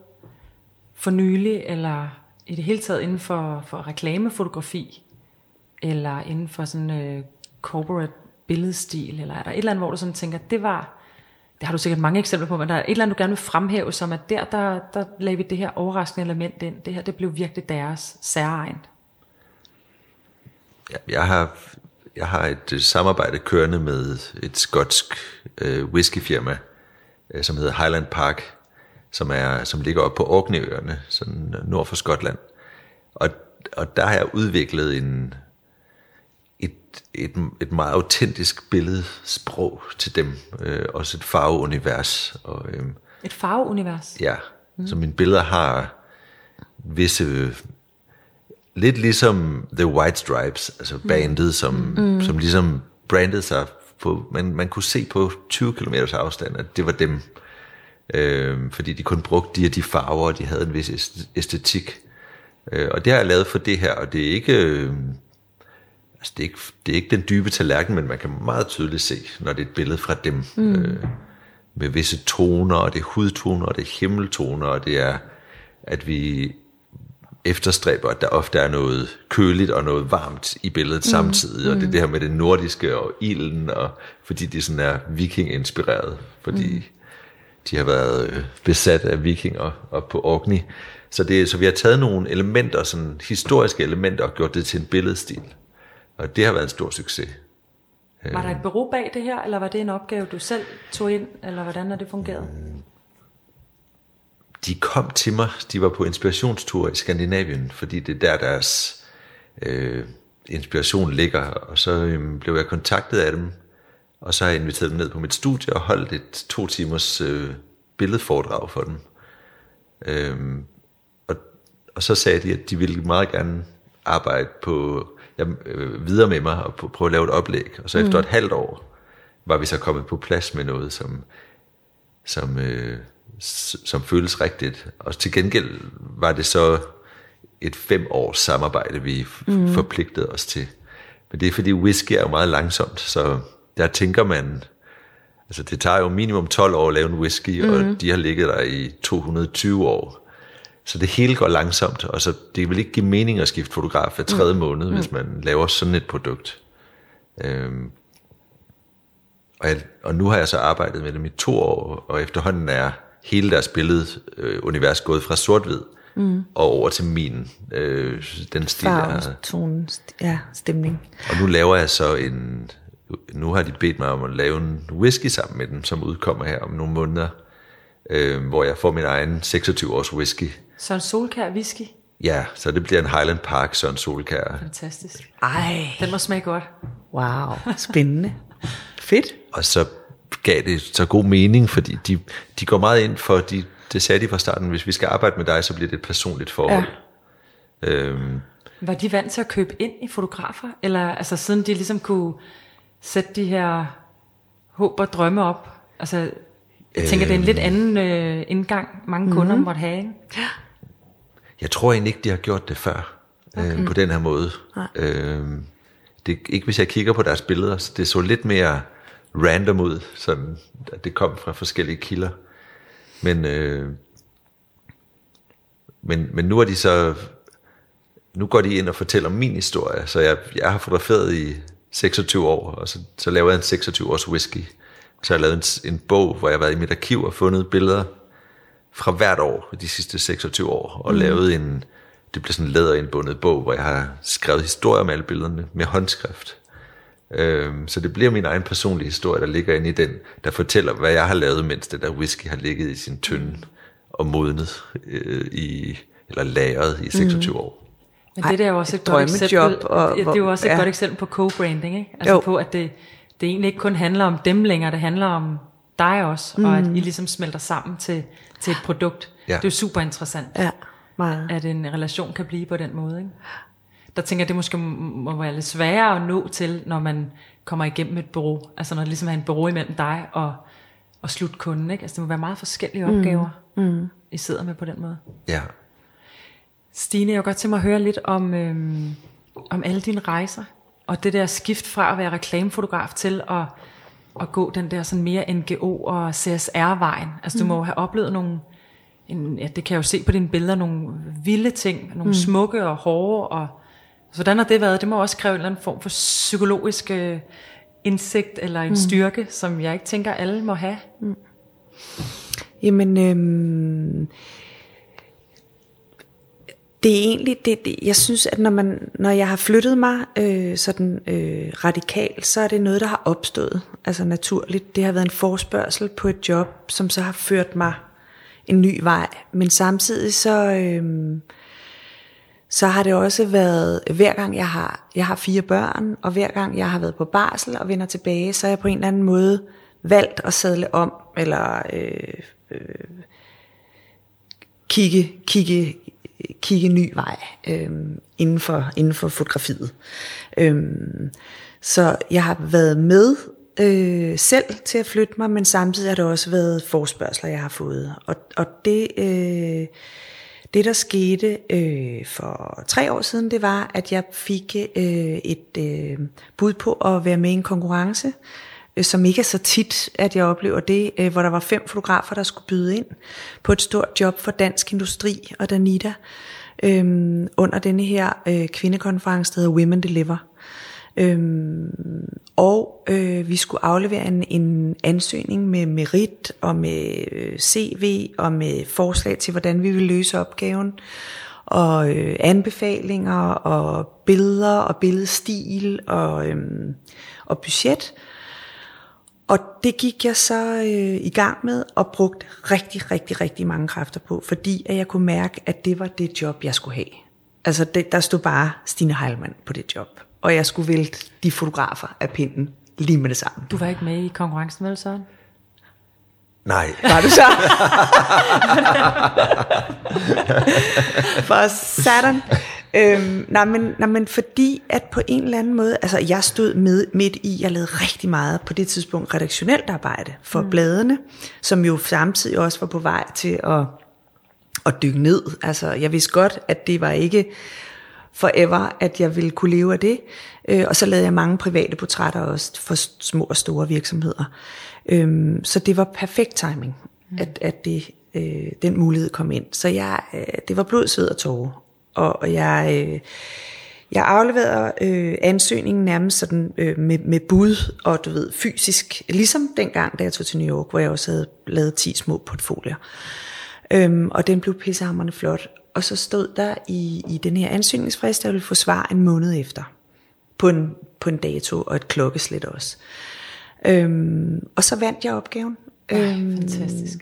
for nylig, eller i det hele taget inden for, for reklamefotografi, eller inden for sådan øh, corporate billedstil, eller er der et eller andet, hvor du sådan tænker, det var, det har du sikkert mange eksempler på, men der er et eller andet, du gerne vil fremhæve, som at der, der, der lagde vi det her overraskende element ind. Det her, det blev virkelig deres særegen. Ja, jeg har, jeg har et øh, samarbejde kørende med et skotsk øh, whiskyfirma, øh, som hedder Highland Park, som, er, som ligger oppe på Orkneyøerne, sådan nord for Skotland. Og, og der har jeg udviklet en, et, et, et meget autentisk billedsprog til dem, øh, også et farveunivers. Og, øh, Et farveunivers. Ja, mm. så mine billeder har visse, lidt ligesom The White Stripes, altså bandet, som, mm. som ligesom brandede sig på, man, man kunne se på 20 km afstand, at det var dem, øh, fordi de kun brugte de og de farver, og de havde en vis æst- æstetik. Øh, og det har jeg lavet for det her, og det er ikke... Øh, Altså det, er ikke, det er ikke den dybe tallerken, men man kan meget tydeligt se, når det er et billede fra dem. Mm. Øh, med visse toner, og det er hudtoner, og det er himmeltoner, og det er, at vi efterstræber, at der ofte er noget køligt og noget varmt i billedet mm. samtidig, og det er det her med det nordiske og ilden, og fordi de sådan er viking-inspireret, fordi mm. de har været øh, besat af vikinger og på Orkney. Så, det, så vi har taget nogle elementer, sådan historiske elementer, og gjort det til en billedstil. Og det har været en stor succes. Var der et bureau bag det her, eller var det en opgave, du selv tog ind, eller hvordan har det fungeret? De kom til mig, de var på inspirationstur i Skandinavien, fordi det er der deres øh, inspiration ligger, og så øh, blev jeg kontaktet af dem, og så har jeg inviteret dem ned på mit studie og holdt et to timers øh, billedforedrag for dem. Øhm, og, og så sagde de, at de ville meget gerne arbejde på ja, øh, videre med mig og prøve at lave et oplæg. Og så efter mm. et halvt år var vi så kommet på plads med noget, som, som, øh, som føles rigtigt. Og til gengæld var det så et fem års samarbejde, vi mm. forpligtede os til. Men det er fordi whisky er jo meget langsomt, så der tænker man, altså det tager jo minimum 12 år at lave en whisky, mm. og de har ligget der i 220 år. Så det hele går langsomt, og så det vil ikke give mening at skifte fotograf hver tredje mm. måned, hvis man laver sådan et produkt. Øhm, og, jeg, og nu har jeg så arbejdet med dem i to år, og efterhånden er hele deres billedeunivers øh, gået fra sort-hvid mm. og over til min, øh, den stil, Farve, tone, ja, stemning. Og nu laver jeg så en, nu har de bedt mig om at lave en whisky sammen med dem, som udkommer her om nogle måneder, øh, hvor jeg får min egen 26 års whisky. Så en solkær whisky? Ja, så det bliver en Highland Park Søren Solkær. Fantastisk. Ej, Den må smage godt. wow, spændende. Fedt. Og så gav det så god mening, fordi de, de går meget ind for, de, det sagde de fra starten, hvis vi skal arbejde med dig, så bliver det et personligt forhold. Ja. Øhm, Var de vant til at købe ind i fotografer? Eller altså siden de ligesom kunne sætte de her håb og drømme op? Altså, jeg tænker, det er en lidt anden øh, indgang, mange kunder mm-hmm. måtte have. Ikke? Jeg tror egentlig ikke, de har gjort det før, okay. øh, på den her måde. Øh, det, ikke hvis jeg kigger på deres billeder, så det så lidt mere random ud, sådan at det kom fra forskellige kilder. Men, øh, men, men nu er de så, nu går de ind og fortæller min historie, så jeg, jeg har fotograferet i 26 år, og så, så laver jeg en 26 års whisky. Så har jeg lavet en, en bog, hvor jeg har været i mit arkiv og fundet billeder fra hvert år de sidste 26 år, og mm. lavet en, det blev sådan en læderindbundet bog, hvor jeg har skrevet historier med alle billederne med håndskrift. Øhm, så det bliver min egen personlige historie, der ligger inde i den, der fortæller, hvad jeg har lavet, mens det der whisky har ligget i sin tynde og modnet øh, i, eller lagret i 26 mm. år. Men det der er jo også et, et godt eksempel, og, det er jo også et ja. godt eksempel på co-branding, ikke? Altså jo. på, at det, det egentlig ikke kun handler om dem længere, det handler om dig også, mm. og at I ligesom smelter sammen til, til et produkt. Ja. Det er jo super interessant, ja, meget. at en relation kan blive på den måde. Ikke? Der tænker jeg, det måske må være lidt sværere at nå til, når man kommer igennem et bureau. Altså når det ligesom er en bureau imellem dig og, og slutkunden. Ikke? Altså det må være meget forskellige mm. opgaver, mm. I sidder med på den måde. Ja. Stine, jeg vil godt tænke mig at høre lidt om, øhm, om alle dine rejser. Og det der skift fra at være reklamefotograf til at, at gå den der sådan mere NGO og CSR-vejen. Altså du må have oplevet nogle, en, ja, det kan jeg jo se på dine billeder, nogle vilde ting, nogle mm. smukke og hårde. Og, så hvordan har det været? Det må også kræve en eller anden form for psykologisk øh, indsigt eller en mm. styrke, som jeg ikke tænker, alle må have. Mm. Jamen, øhm, det er egentlig, det, det, jeg synes, at når, man, når jeg har flyttet mig øh, sådan øh, radikalt, så er det noget, der har opstået, altså naturligt. Det har været en forspørgsel på et job, som så har ført mig en ny vej. Men samtidig så, øh, så har det også været, hver gang jeg har, jeg har fire børn, og hver gang jeg har været på barsel og vender tilbage, så er jeg på en eller anden måde valgt at sadle om, eller øh, øh, kigge, kigge kigge ny vej øh, inden, for, inden for fotografiet. Øh, så jeg har været med øh, selv til at flytte mig, men samtidig har det også været forspørgseler, jeg har fået. Og, og det, øh, det, der skete øh, for tre år siden, det var, at jeg fik øh, et øh, bud på at være med i en konkurrence, øh, som ikke er så tit, at jeg oplever det, øh, hvor der var fem fotografer, der skulle byde ind på et stort job for Dansk Industri og Danita øh, under denne her øh, kvindekonference, der hedder Women Deliver. Øhm, og øh, vi skulle aflevere en, en ansøgning med merit og med øh, CV og med forslag til, hvordan vi ville løse opgaven og øh, anbefalinger og billeder og billedstil og, øh, og budget. Og det gik jeg så øh, i gang med og brugte rigtig, rigtig, rigtig mange kræfter på, fordi at jeg kunne mærke, at det var det job, jeg skulle have. Altså det, der stod bare Stine Heilmann på det job, og jeg skulle vælte de fotografer af pinden lige med det samme. Du var ikke med i konkurrencen, vel Søren? Nej, Var du så? [laughs] For satan. Øhm, nej, men, nej, men fordi at på en eller anden måde, altså jeg stod med, midt i, jeg lavede rigtig meget på det tidspunkt redaktionelt arbejde for mm. bladene, som jo samtidig også var på vej til at, at dykke ned. Altså jeg vidste godt, at det var ikke forever, at jeg ville kunne leve af det. Øh, og så lavede jeg mange private portrætter også for små og store virksomheder. Øhm, så det var perfekt timing, mm. at, at det, øh, den mulighed kom ind. Så jeg, øh, det var blod, sved og tårer. Og, jeg, øh, jeg afleverede øh, ansøgningen nærmest sådan, øh, med, med bud og du ved, fysisk, ligesom dengang, da jeg tog til New York, hvor jeg også havde lavet 10 små portfolier. Øhm, og den blev pissehammerende flot. Og så stod der i, i den her ansøgningsfrist, at jeg ville få svar en måned efter. På en, på en dato og et klokkeslæt også. Øhm, og så vandt jeg opgaven. Ej, øhm, fantastisk.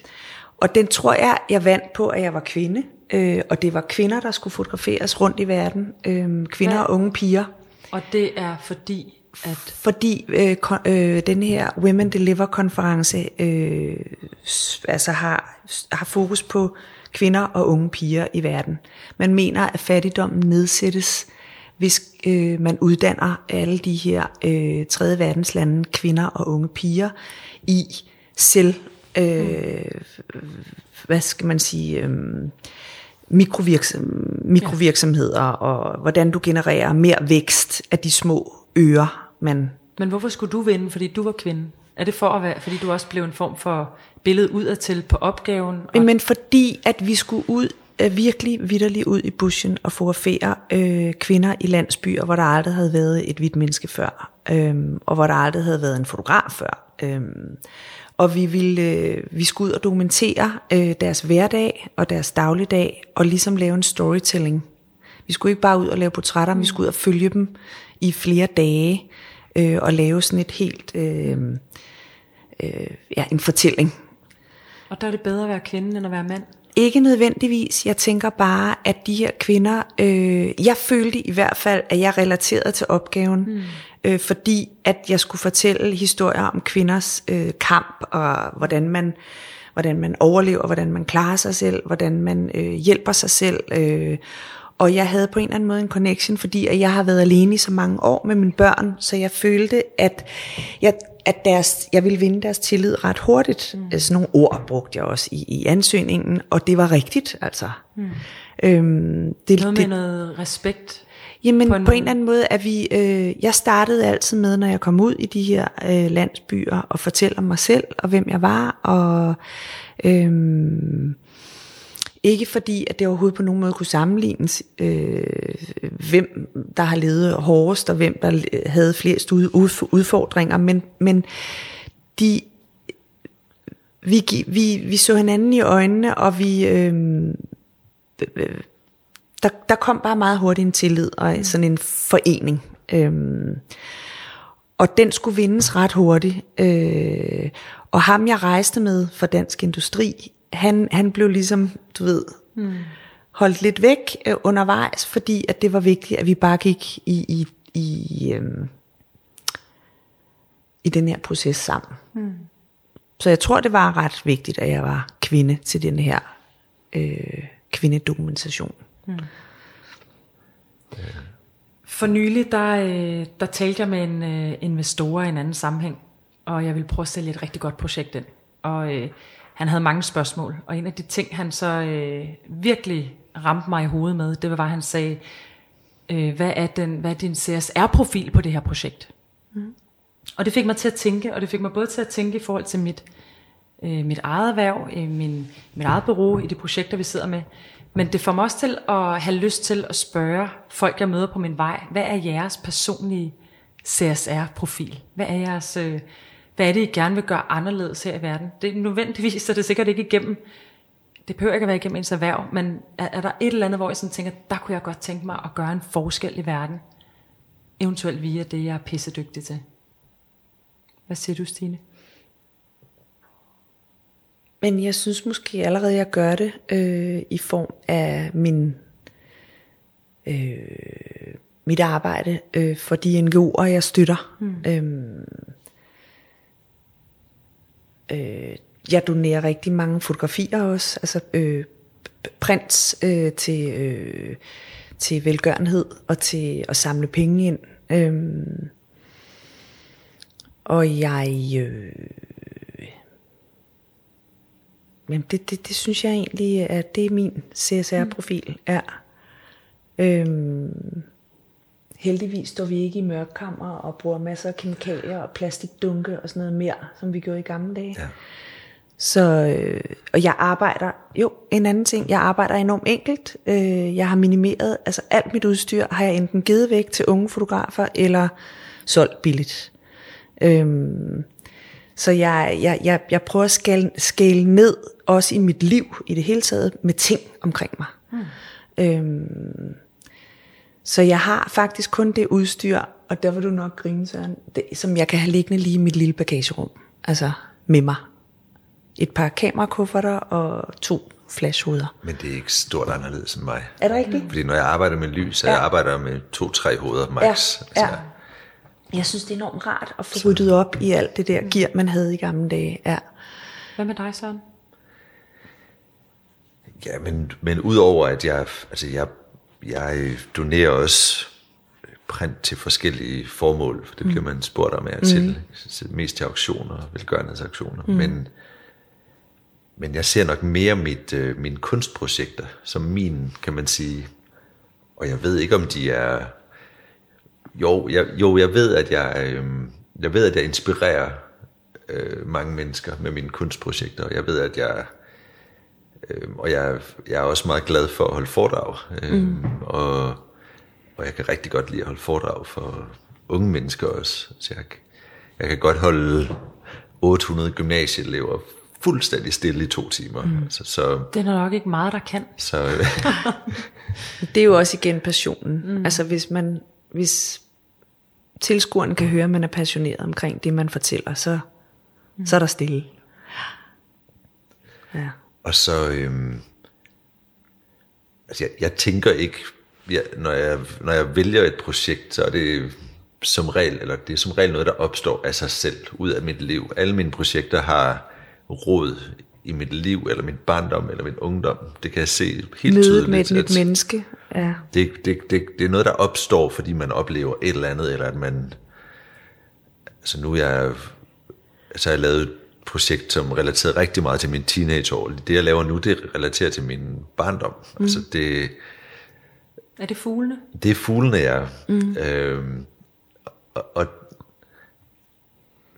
Og den tror jeg, jeg vandt på, at jeg var kvinde. Øh, og det var kvinder, der skulle fotograferes rundt i verden. Øh, kvinder Hvad? og unge piger. Og det er fordi, at Fordi øh, kon- øh, den her Women Deliver konference øh, altså har, har fokus på kvinder og unge piger i verden. Man mener, at fattigdommen nedsættes, hvis øh, man uddanner alle de her øh, tredje verdens lande, kvinder og unge piger, i selv, øh, hvad skal man sige, øh, mikrovirksom, mikrovirksomheder, og hvordan du genererer mere vækst af de små ører, man Men hvorfor skulle du vinde, fordi du var kvinde? Er det for at være, fordi du også blev en form for billede udadtil på opgaven? Og, Men fordi, at vi skulle ud, virkelig vidderligt ud i bushen og fotografere øh, kvinder i landsbyer, hvor der aldrig havde været et hvidt menneske før, øh, og hvor der aldrig havde været en fotograf før. Øh, og vi, ville, øh, vi skulle ud og dokumentere øh, deres hverdag og deres dagligdag, og ligesom lave en storytelling. Vi skulle ikke bare ud og lave portrætter, mm. vi skulle ud og følge dem i flere dage, øh, og lave sådan et helt, øh, øh, ja, en fortælling. og der er det bedre at være kvinde, end at være mand. Ikke nødvendigvis. Jeg tænker bare, at de her kvinder, øh, jeg følte i hvert fald, at jeg relaterede til opgaven, mm. Øh, fordi at jeg skulle fortælle historier om kvinders øh, kamp, og hvordan man, hvordan man overlever, hvordan man klarer sig selv, hvordan man øh, hjælper sig selv. Øh, og jeg havde på en eller anden måde en connection, fordi at jeg har været alene i så mange år med mine børn, så jeg følte, at jeg, at deres, jeg ville vinde deres tillid ret hurtigt. Mm. Sådan nogle ord brugte jeg også i, i ansøgningen, og det var rigtigt, altså. Mm. Øhm, det, Noget med det, noget respekt. Jamen på på en på en eller anden måde er vi, øh, jeg startede altid med, når jeg kom ud i de her øh, landsbyer, og fortælle om mig selv, og hvem jeg var, og øhm, ikke fordi, at det overhovedet på nogen måde kunne sammenlignes, øh, hvem der har levet hårdest, og hvem der havde flest ud- udf- udfordringer, men, men de, vi, vi, vi så hinanden i øjnene, og vi, øh, der, der kom bare meget hurtigt en tillid og sådan en forening. Øhm, og den skulle vindes ret hurtigt. Øh, og ham jeg rejste med for Dansk Industri, han, han blev ligesom, du ved, mm. holdt lidt væk øh, undervejs, fordi at det var vigtigt, at vi bare gik i, i, i, øhm, i den her proces sammen. Mm. Så jeg tror, det var ret vigtigt, at jeg var kvinde til den her øh, kvindedokumentation. For nylig, der, øh, der talte jeg med en øh, investor i en anden sammenhæng, og jeg ville prøve at sælge et rigtig godt projekt ind. Og øh, han havde mange spørgsmål, og en af de ting, han så øh, virkelig ramte mig i hovedet med, det var, at han sagde, øh, hvad, er den, hvad er din CSR-profil på det her projekt? Mm. Og det fik mig til at tænke, og det fik mig både til at tænke i forhold til mit, øh, mit eget erhverv, øh, min, mit eget bureau, i de projekter, vi sidder med. Men det får mig også til at have lyst til at spørge folk, jeg møder på min vej, hvad er jeres personlige CSR-profil? Hvad er jeres... Øh, hvad er det, I gerne vil gøre anderledes her i verden? Det er nødvendigvis, så det er sikkert ikke igennem, det behøver ikke at være igennem ens erhverv, men er, er der et eller andet, hvor jeg sådan tænker, der kunne jeg godt tænke mig at gøre en forskel i verden? Eventuelt via det, jeg er pissedygtig til. Hvad siger du, Stine? Men jeg synes måske allerede, jeg gør det øh, i form af min øh, mit arbejde øh, for de NGO'er, jeg støtter. Mm. Øhm, øh, jeg donerer rigtig mange fotografier også, altså øh, prints øh, til, øh, til velgørenhed og til at samle penge ind. Øhm, og jeg... Øh, men det, det, det synes jeg egentlig, at det er min CSR-profil er. Øhm, heldigvis står vi ikke i mørkkammer og bruger masser af kemikalier og plastikdunke og sådan noget mere, som vi gjorde i gamle dage. Ja. Så, øh, og jeg arbejder, jo, en anden ting, jeg arbejder enormt enkelt. Øh, jeg har minimeret, altså alt mit udstyr har jeg enten givet væk til unge fotografer, eller solgt billigt. Øhm, så jeg, jeg, jeg, jeg prøver at skale, skale ned, også i mit liv i det hele taget, med ting omkring mig. Mm. Øhm, så jeg har faktisk kun det udstyr, og der vil du nok grine, Søren, det, som jeg kan have liggende lige i mit lille bagagerum. Altså med mig. Et par kamerakufferter og to flashhoveder. Men det er ikke stort anderledes end mig. Er det rigtigt? Fordi når jeg arbejder med lys, så ja. jeg arbejder med to-tre hoveder max. Ja, altså, ja. Jeg synes, det er enormt rart at få ryddet op i alt det der gear, man havde i gamle dage. Ja. Hvad med dig, Søren? Ja, men, men udover at jeg, altså jeg, jeg donerer også print til forskellige formål, for det bliver man spurgt om af til, mm. mest til auktioner, velgørenhedsaktioner, mm. men, men jeg ser nok mere mit, øh, mine kunstprojekter som min, kan man sige, og jeg ved ikke om de er, jo, jeg, jo, jeg ved at jeg, øh, jeg ved at jeg inspirerer øh, mange mennesker med mine kunstprojekter, og jeg ved at jeg Øh, og jeg, jeg er også meget glad for at holde foredrag. Øh, mm. og, og jeg kan rigtig godt lide at holde foredrag for unge mennesker også. Så jeg, jeg kan godt holde 800 gymnasieelever fuldstændig stille i to timer. Mm. Altså, så, Det er nok ikke meget, der kan. så [laughs] [laughs] Det er jo også igen passionen. Mm. Altså hvis man, hvis tilskueren kan høre, at man er passioneret omkring det, man fortæller, så, mm. så er der stille. Ja. Og så, øhm, altså jeg, jeg tænker ikke, jeg, når, jeg, når jeg vælger et projekt, så er det som regel, eller det er som regel noget, der opstår af sig selv, ud af mit liv. Alle mine projekter har råd i mit liv, eller min barndom, eller min ungdom. Det kan jeg se helt Mødet tydeligt. med et nyt menneske. Ja. det, det, det, det er noget, der opstår, fordi man oplever et eller andet, eller at man... Altså nu er jeg... Altså jeg har lavet et projekt, som relaterer rigtig meget til min teenageår. Det, jeg laver nu, det relaterer til min barndom. Mm. Altså det, Er det fuglene? det er fuglene, jeg... Mm. Øhm, og, og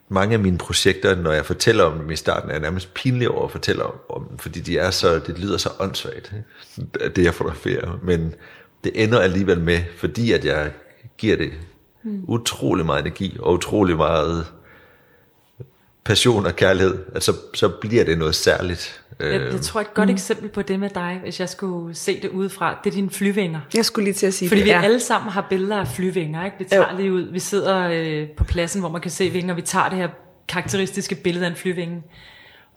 mange af mine projekter, når jeg fortæller om dem i starten, er jeg nærmest pinlig over at fortælle om, om dem, fordi de er så, det lyder så åndssvagt, det jeg fotograferer. Men det ender alligevel med, fordi at jeg giver det mm. utrolig meget energi, og utrolig meget passion og kærlighed, at så, så bliver det noget særligt. Jeg, jeg tror et godt mm. eksempel på det med dig, hvis jeg skulle se det udefra, det er dine flyvinger. Jeg skulle lige til at sige Fordi det. vi ja. alle sammen har billeder af flyvinger, ikke? Vi tager lige ud, vi sidder øh, på pladsen, hvor man kan se vinger, vi tager det her karakteristiske billede af en flyvinge.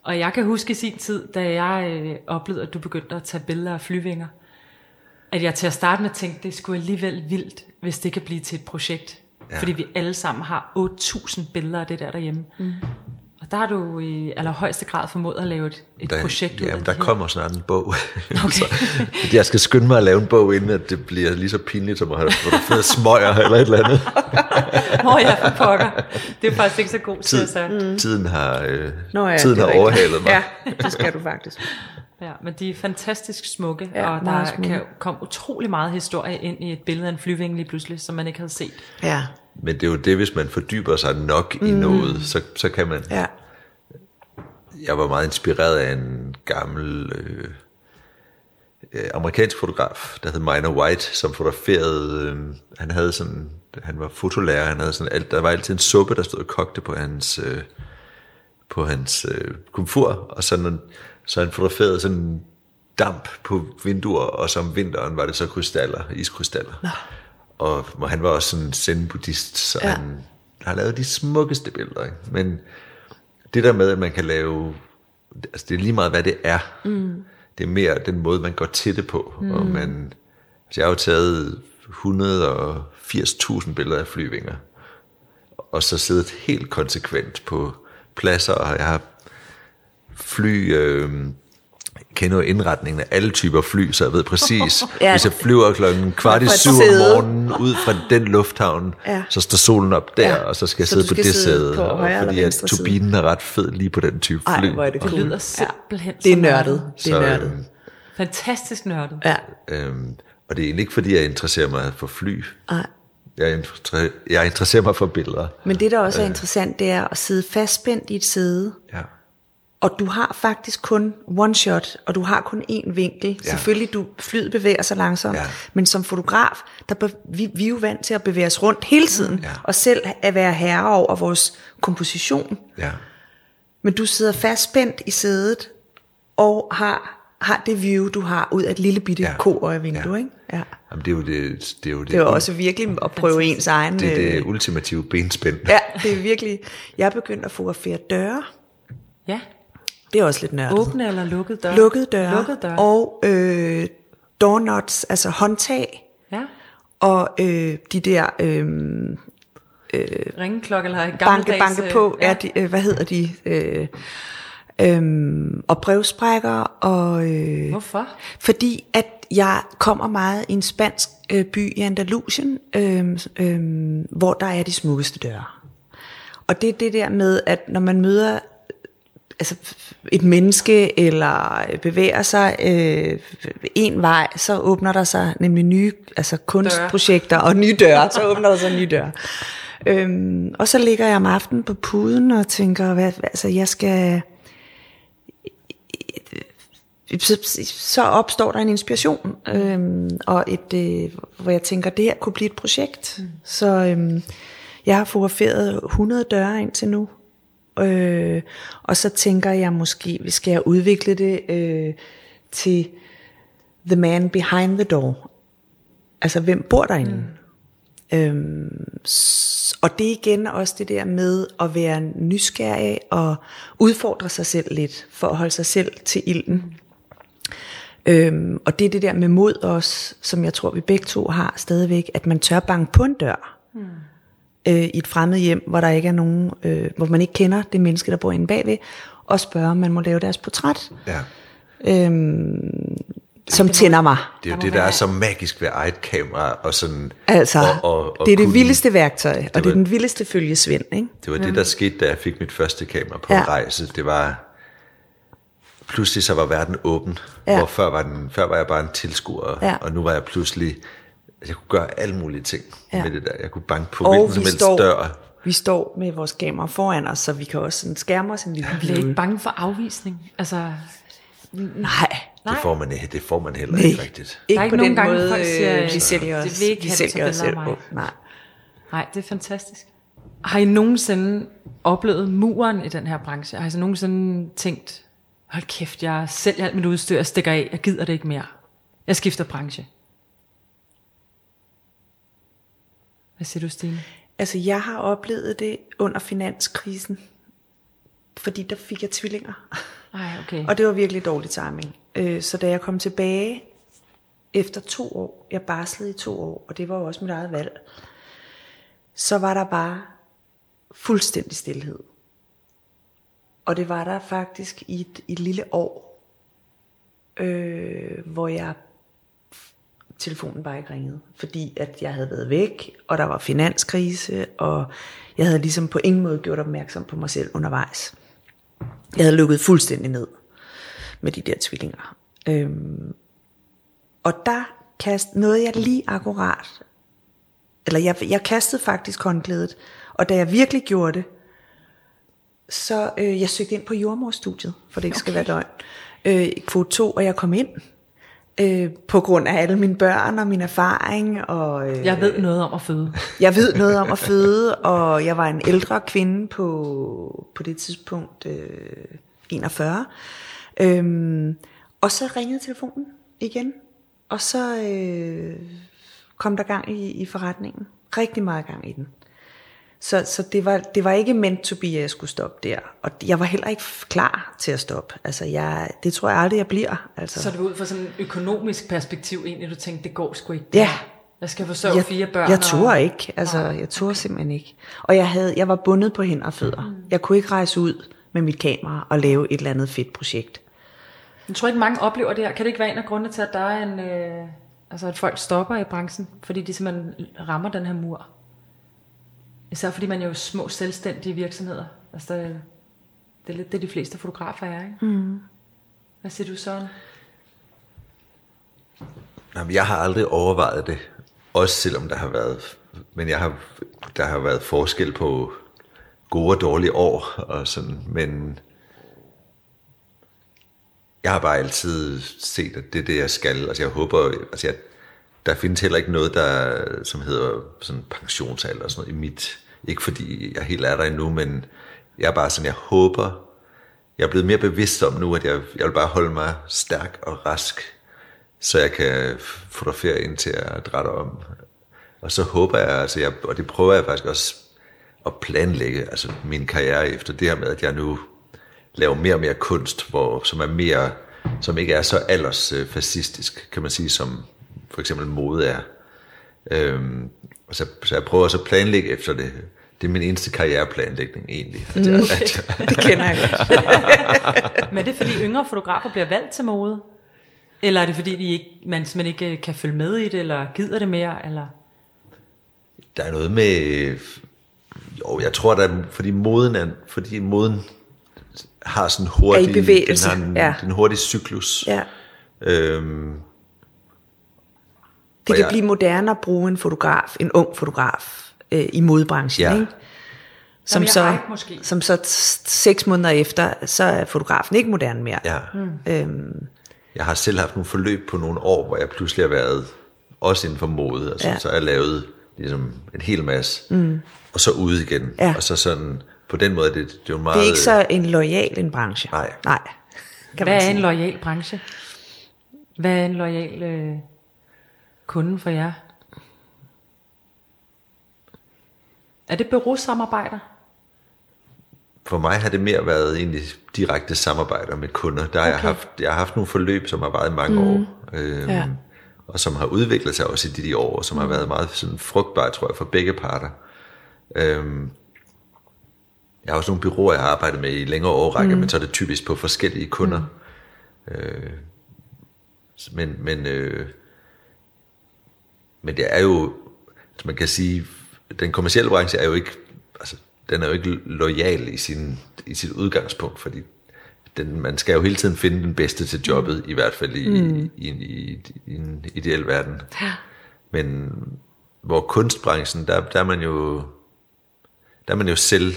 Og jeg kan huske i sin tid, da jeg øh, oplevede, at du begyndte at tage billeder af flyvinger, at jeg til at starte med tænkte, det skulle alligevel vildt, hvis det kan blive til et projekt. Ja. Fordi vi alle sammen har 8.000 billeder af det der derhjemme. Mm. Der har du i allerhøjeste grad formået at lave et, et Der, projekt ud af jamen, det der her. kommer snart en bog. [laughs] Okay. så, jeg skal skynde mig at lave en bog, inden at det bliver lige så pinligt, som at have fået smøger eller et eller andet. [laughs] Nå ja, for pokker. Det er faktisk ikke så god Tid, sige. mm. Tiden har, øh, Nå ja, tiden har rigtigt. overhalet mig. Ja, det skal du faktisk. Ja, men de er fantastisk smukke, Ja, og der smukke. kan komme utrolig meget historie ind i et billede af en flyvinge lige pludselig, som man ikke havde set. Ja, Men det er jo det, hvis man fordyber sig nok mm. i noget, så, så kan man... ja. Jeg var meget inspireret af en gammel øh, øh, amerikansk fotograf, der hed Minor White, som fotograferede... Øh, han havde sådan han var fotolærer, han havde sådan alt, der var altid en suppe, der stod og kogte på hans, øh, på hans øh, komfur, og sådan, så han fotograferede sådan damp på vinduer, og så om vinteren var det så krystaller, iskrystaller. Nå. Og, og han var også sådan zen-buddhist, så ja. han har lavet de smukkeste billeder. Ikke? Men det der med, at man kan lave, altså det er lige meget, hvad det er. Mm. Det er mere den måde, man går til det på. Mm. Og man, altså jeg har jo taget 180.000 billeder af flyvinger, og så siddet helt konsekvent på pladser, og jeg har fly... Øh, kender jo indretningen af alle typer fly, så jeg ved præcis, [laughs] ja. hvis jeg flyver klokken kvart i syv om morgenen ud fra den lufthavn, ja. så står solen op der, ja. og så skal jeg så sidde på det sæde, på fordi at turbinen er ret fed lige på den type fly. Ej, hvor er det, cool. det lyder simpelthen ja. Det er nørdet. Det er nørdet. Øhm, Fantastisk nørdet. Ja. Øhm, og det er egentlig ikke, fordi jeg interesserer mig for fly. Nej. Jeg, interesserer, jeg interesserer mig for billeder. Men det, der også er øh. interessant, det er at sidde fastspændt i et sæde. Ja og du har faktisk kun one shot, og du har kun én vinkel. Ja. Selvfølgelig, du, flyet bevæger sig langsomt, ja. men som fotograf, der vi, vi er jo vant til at bevæge os rundt hele tiden, ja. og selv at være herre over vores komposition. Ja. Men du sidder fastspændt i sædet, og har, har det view, du har ud af et lille bitte ja. koøjevindue, ja. ikke? Ja. Jamen, det er jo det, det, er jo det, det er også virkelig at prøve ens egen... Det er det øh, ultimative benspænd. Ja, det er virkelig... Jeg er begyndt at fotografere døre. Ja. Det er også lidt nørdet. Åbne eller lukkede døre? Lukkede døre. Lukkede døre. Og øh, doorknobs, altså håndtag. Ja. Og øh, de der... Øh, øh, Ringeklokke eller banke, banke på, ja. er de, øh, hvad hedder de? Øh, Øhm, og brevsprækker. Og, øh, Hvorfor? Fordi at jeg kommer meget i en spansk øh, by i Andalusien, øh, øh, hvor der er de smukkeste døre. Og det er det der med, at når man møder altså et menneske eller bevæger sig øh, en vej, så åbner der sig nemlig nye altså kunstprojekter døre. og nye døre, så åbner der sig nye døre. Øhm, og så ligger jeg om aftenen på puden og tænker, hvad, altså jeg skal, så, så opstår der en inspiration, øhm, og et, øh, hvor jeg tænker, det her kunne blive et projekt. Mm. Så øhm, jeg har fotograferet 100 døre indtil nu, Øh, og så tænker jeg måske, vi skal udvikle det øh, til the man behind the door. Altså, hvem bor derinde? Mm. Øhm, og det er igen også det der med at være nysgerrig og udfordre sig selv lidt, for at holde sig selv til ilden. Øhm, og det er det der med mod os, som jeg tror vi begge to har stadigvæk, at man tør banke på en dør. Mm øh, i et fremmed hjem, hvor der ikke er nogen, øh, hvor man ikke kender det menneske, der bor inde bagved, og spørge, om man må lave deres portræt. Ja. Øhm, som det tænder mig. Det er jo det, der er så magisk ved eget kamera. Og sådan, altså, og, og, og det er det kunne, vildeste værktøj, det og det er den vildeste følgesvend. Ikke? Det var det, der skete, da jeg fik mit første kamera på ja. en rejse. Det var, pludselig så var verden åben, ja. hvor før var, den, før var jeg bare en tilskuer, ja. og nu var jeg pludselig jeg kunne gøre alle mulige ting ja. med det der. Jeg kunne banke på og hvilken som helst står, dør. Vi står med vores kamera foran os, så vi kan også sådan skærme os en lille Vi er ikke bange for afvisning. Altså, nej. Det får man, det får man heller Nej. ikke rigtigt. Ikke ikke på den gange, måde, folk siger, vi sælger os. Det vil ikke vi sælger os selv. Mig. Nej. Nej, det er fantastisk. Har I nogensinde oplevet muren i den her branche? Har I så nogensinde tænkt, hold kæft, jeg sælger alt mit udstyr, jeg stikker af, jeg gider det ikke mere. Jeg skifter branche. Hvad siger du, Stine? Altså, jeg har oplevet det under finanskrisen, fordi der fik jeg tvillinger. Ej, okay. Og det var virkelig dårlig timing. Øh, så da jeg kom tilbage efter to år, jeg barslede i to år, og det var jo også mit eget valg, så var der bare fuldstændig stillhed. Og det var der faktisk i et, i et lille år, øh, hvor jeg telefonen bare ikke ringede, fordi at jeg havde været væk, og der var finanskrise, og jeg havde ligesom på ingen måde gjort opmærksom på mig selv undervejs. Jeg havde lukket fuldstændig ned med de der tvillinger. Øhm, og der kast, nåede jeg lige akkurat, eller jeg, jeg kastede faktisk håndklædet, og da jeg virkelig gjorde det, så øh, jeg søgte ind på jordmorstudiet, for det ikke okay. skal være døgn, øh, kvote 2, og jeg kom ind, Øh, på grund af alle mine børn og min erfaring. Og, øh, Jeg ved noget om at føde. [laughs] jeg ved noget om at føde, og jeg var en ældre kvinde på, på det tidspunkt, øh, 41. Øhm, og så ringede telefonen igen, og så øh, kom der gang i, i forretningen. Rigtig meget gang i den. Så, så det, var, det var ikke meant to be, at jeg skulle stoppe der. Og jeg var heller ikke klar til at stoppe. Altså, jeg, det tror jeg aldrig, jeg bliver. Altså. Så det var ud fra sådan et økonomisk perspektiv egentlig, du tænkte, det går sgu ikke. Ja. Jeg skal forsørge jeg, fire børn. Jeg og- turde ikke. Altså, jeg turde simpelthen ikke. Og jeg, havde, jeg var bundet på hænder og fødder. Mm. Jeg kunne ikke rejse ud med mit kamera og lave et eller andet fedt projekt. Jeg tror ikke, mange oplever det her. Kan det ikke være en af grundene til, at der er en... Øh, altså, at folk stopper i branchen, fordi de simpelthen rammer den her mur? Især fordi man jo er små selvstændige virksomheder. Altså, det, det er lidt det, de fleste fotografer er, ikke? Mm. Hvad siger du, Søren? Nej, men jeg har aldrig overvejet det. Også selvom der har været... Men jeg har, der har været forskel på gode og dårlige år og sådan, men jeg har bare altid set, at det er det, jeg skal. Altså jeg håber, altså jeg, der findes heller ikke noget, der, som hedder sådan pensionsalder og sådan noget i mit, ikke fordi jeg helt er der endnu, men jeg er bare sådan, jeg håber, jeg er blevet mere bevidst om nu, at jeg, jeg vil bare holde mig stærk og rask, så jeg kan fotografere ind til at drætte om. Og så håber jeg, altså jeg, og det prøver jeg faktisk også at planlægge altså min karriere efter det her med, at jeg nu laver mere og mere kunst, hvor, som er mere, som ikke er så aldersfascistisk, kan man sige, som for eksempel mode er. Øhm, og så, så jeg prøver også at planlægge efter det. Det er min eneste karriereplanlægning egentlig. At jeg, at jeg, [laughs] Det kender jeg godt. [laughs] Men er det fordi yngre fotografer bliver valgt til mode? Eller er det fordi, de ikke, man simpelthen ikke øh, kan følge med i det, eller gider det mere? Eller? der er noget med, jo, jeg tror, der er, fordi moden, er, fordi moden har sådan hurtig, Er i bevægelse, den har en, ja. en hurtig cyklus. Ja. Øhm, Det kan jeg- blive moderne at bruge en fotograf, en ung fotograf, øh, i modebranchen, Ja. ikke? Som så, hype måske. som så seks måneder efter, så er fotografen ikke moderne mere. ja. Øhm, Jeg har selv haft nogle forløb på nogle år, hvor jeg pludselig har været også inden for mode. Altså, Ja. ja. Så har jeg lavet ligesom en hel masse, mm. og så ude igen. Ja. Og så sådan, på den måde, det, det er jo meget... det er ikke så en lojal en branche. Nej. Nej. Kan Hvad man er sige. en lojal branche? Hvad er en lojal øh, kunde for jer? Er det bureausamarbejder? For mig har det mere været egentlig direkte samarbejder med kunder. Der har okay. jeg, haft, jeg har haft nogle forløb, som har varet i mange mm. år. Øhm, Ja. Og som har udviklet sig også i de, de år, og som har været meget sådan frugtbare, tror jeg, for begge parter. Øhm, jeg har også nogle byråer, jeg har arbejdet med i længere årrække, mm. men så er det typisk på forskellige kunder. Mm. Øh, men, men, øh, men det er jo, altså man kan sige, den kommercielle branche er jo ikke, altså, den er jo ikke lojal i, sin, i sit udgangspunkt, fordi den, man skal jo hele tiden finde den bedste til jobbet, mm. i hvert fald i, mm. i, i, i en ideel verden. Ja. Men hvor kunstbranchen, der, der er man jo, der er man jo selv,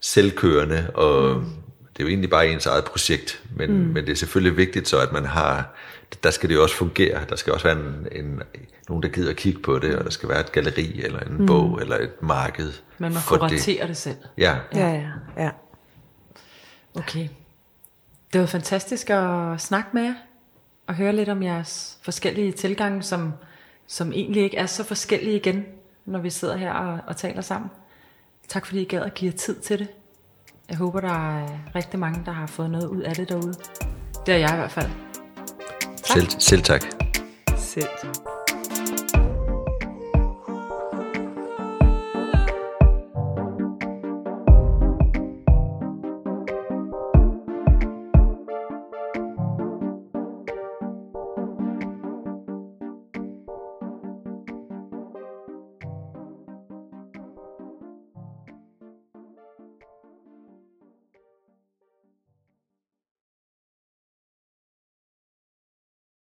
selvkørende, og mm. det er jo egentlig bare ens eget projekt, men, mm. men det er selvfølgelig vigtigt så, at man har, der skal det jo også fungere, der skal også være en, en, nogen, der gider at kigge på det, og der skal være et galleri, eller en mm. bog, eller et marked. Men man kuraterer det. det selv. Ja, Ja, ja, ja. Okay. Det var fantastisk at snakke med jer, og høre lidt om jeres forskellige tilgange, som, som egentlig ikke er så forskellige igen, når vi sidder her og, og taler sammen. Tak fordi I gad at give jer tid til det. Jeg håber, der er rigtig mange, der har fået noget ud af det derude. Det er jeg i hvert fald. Selv, selv tak. Selv tak.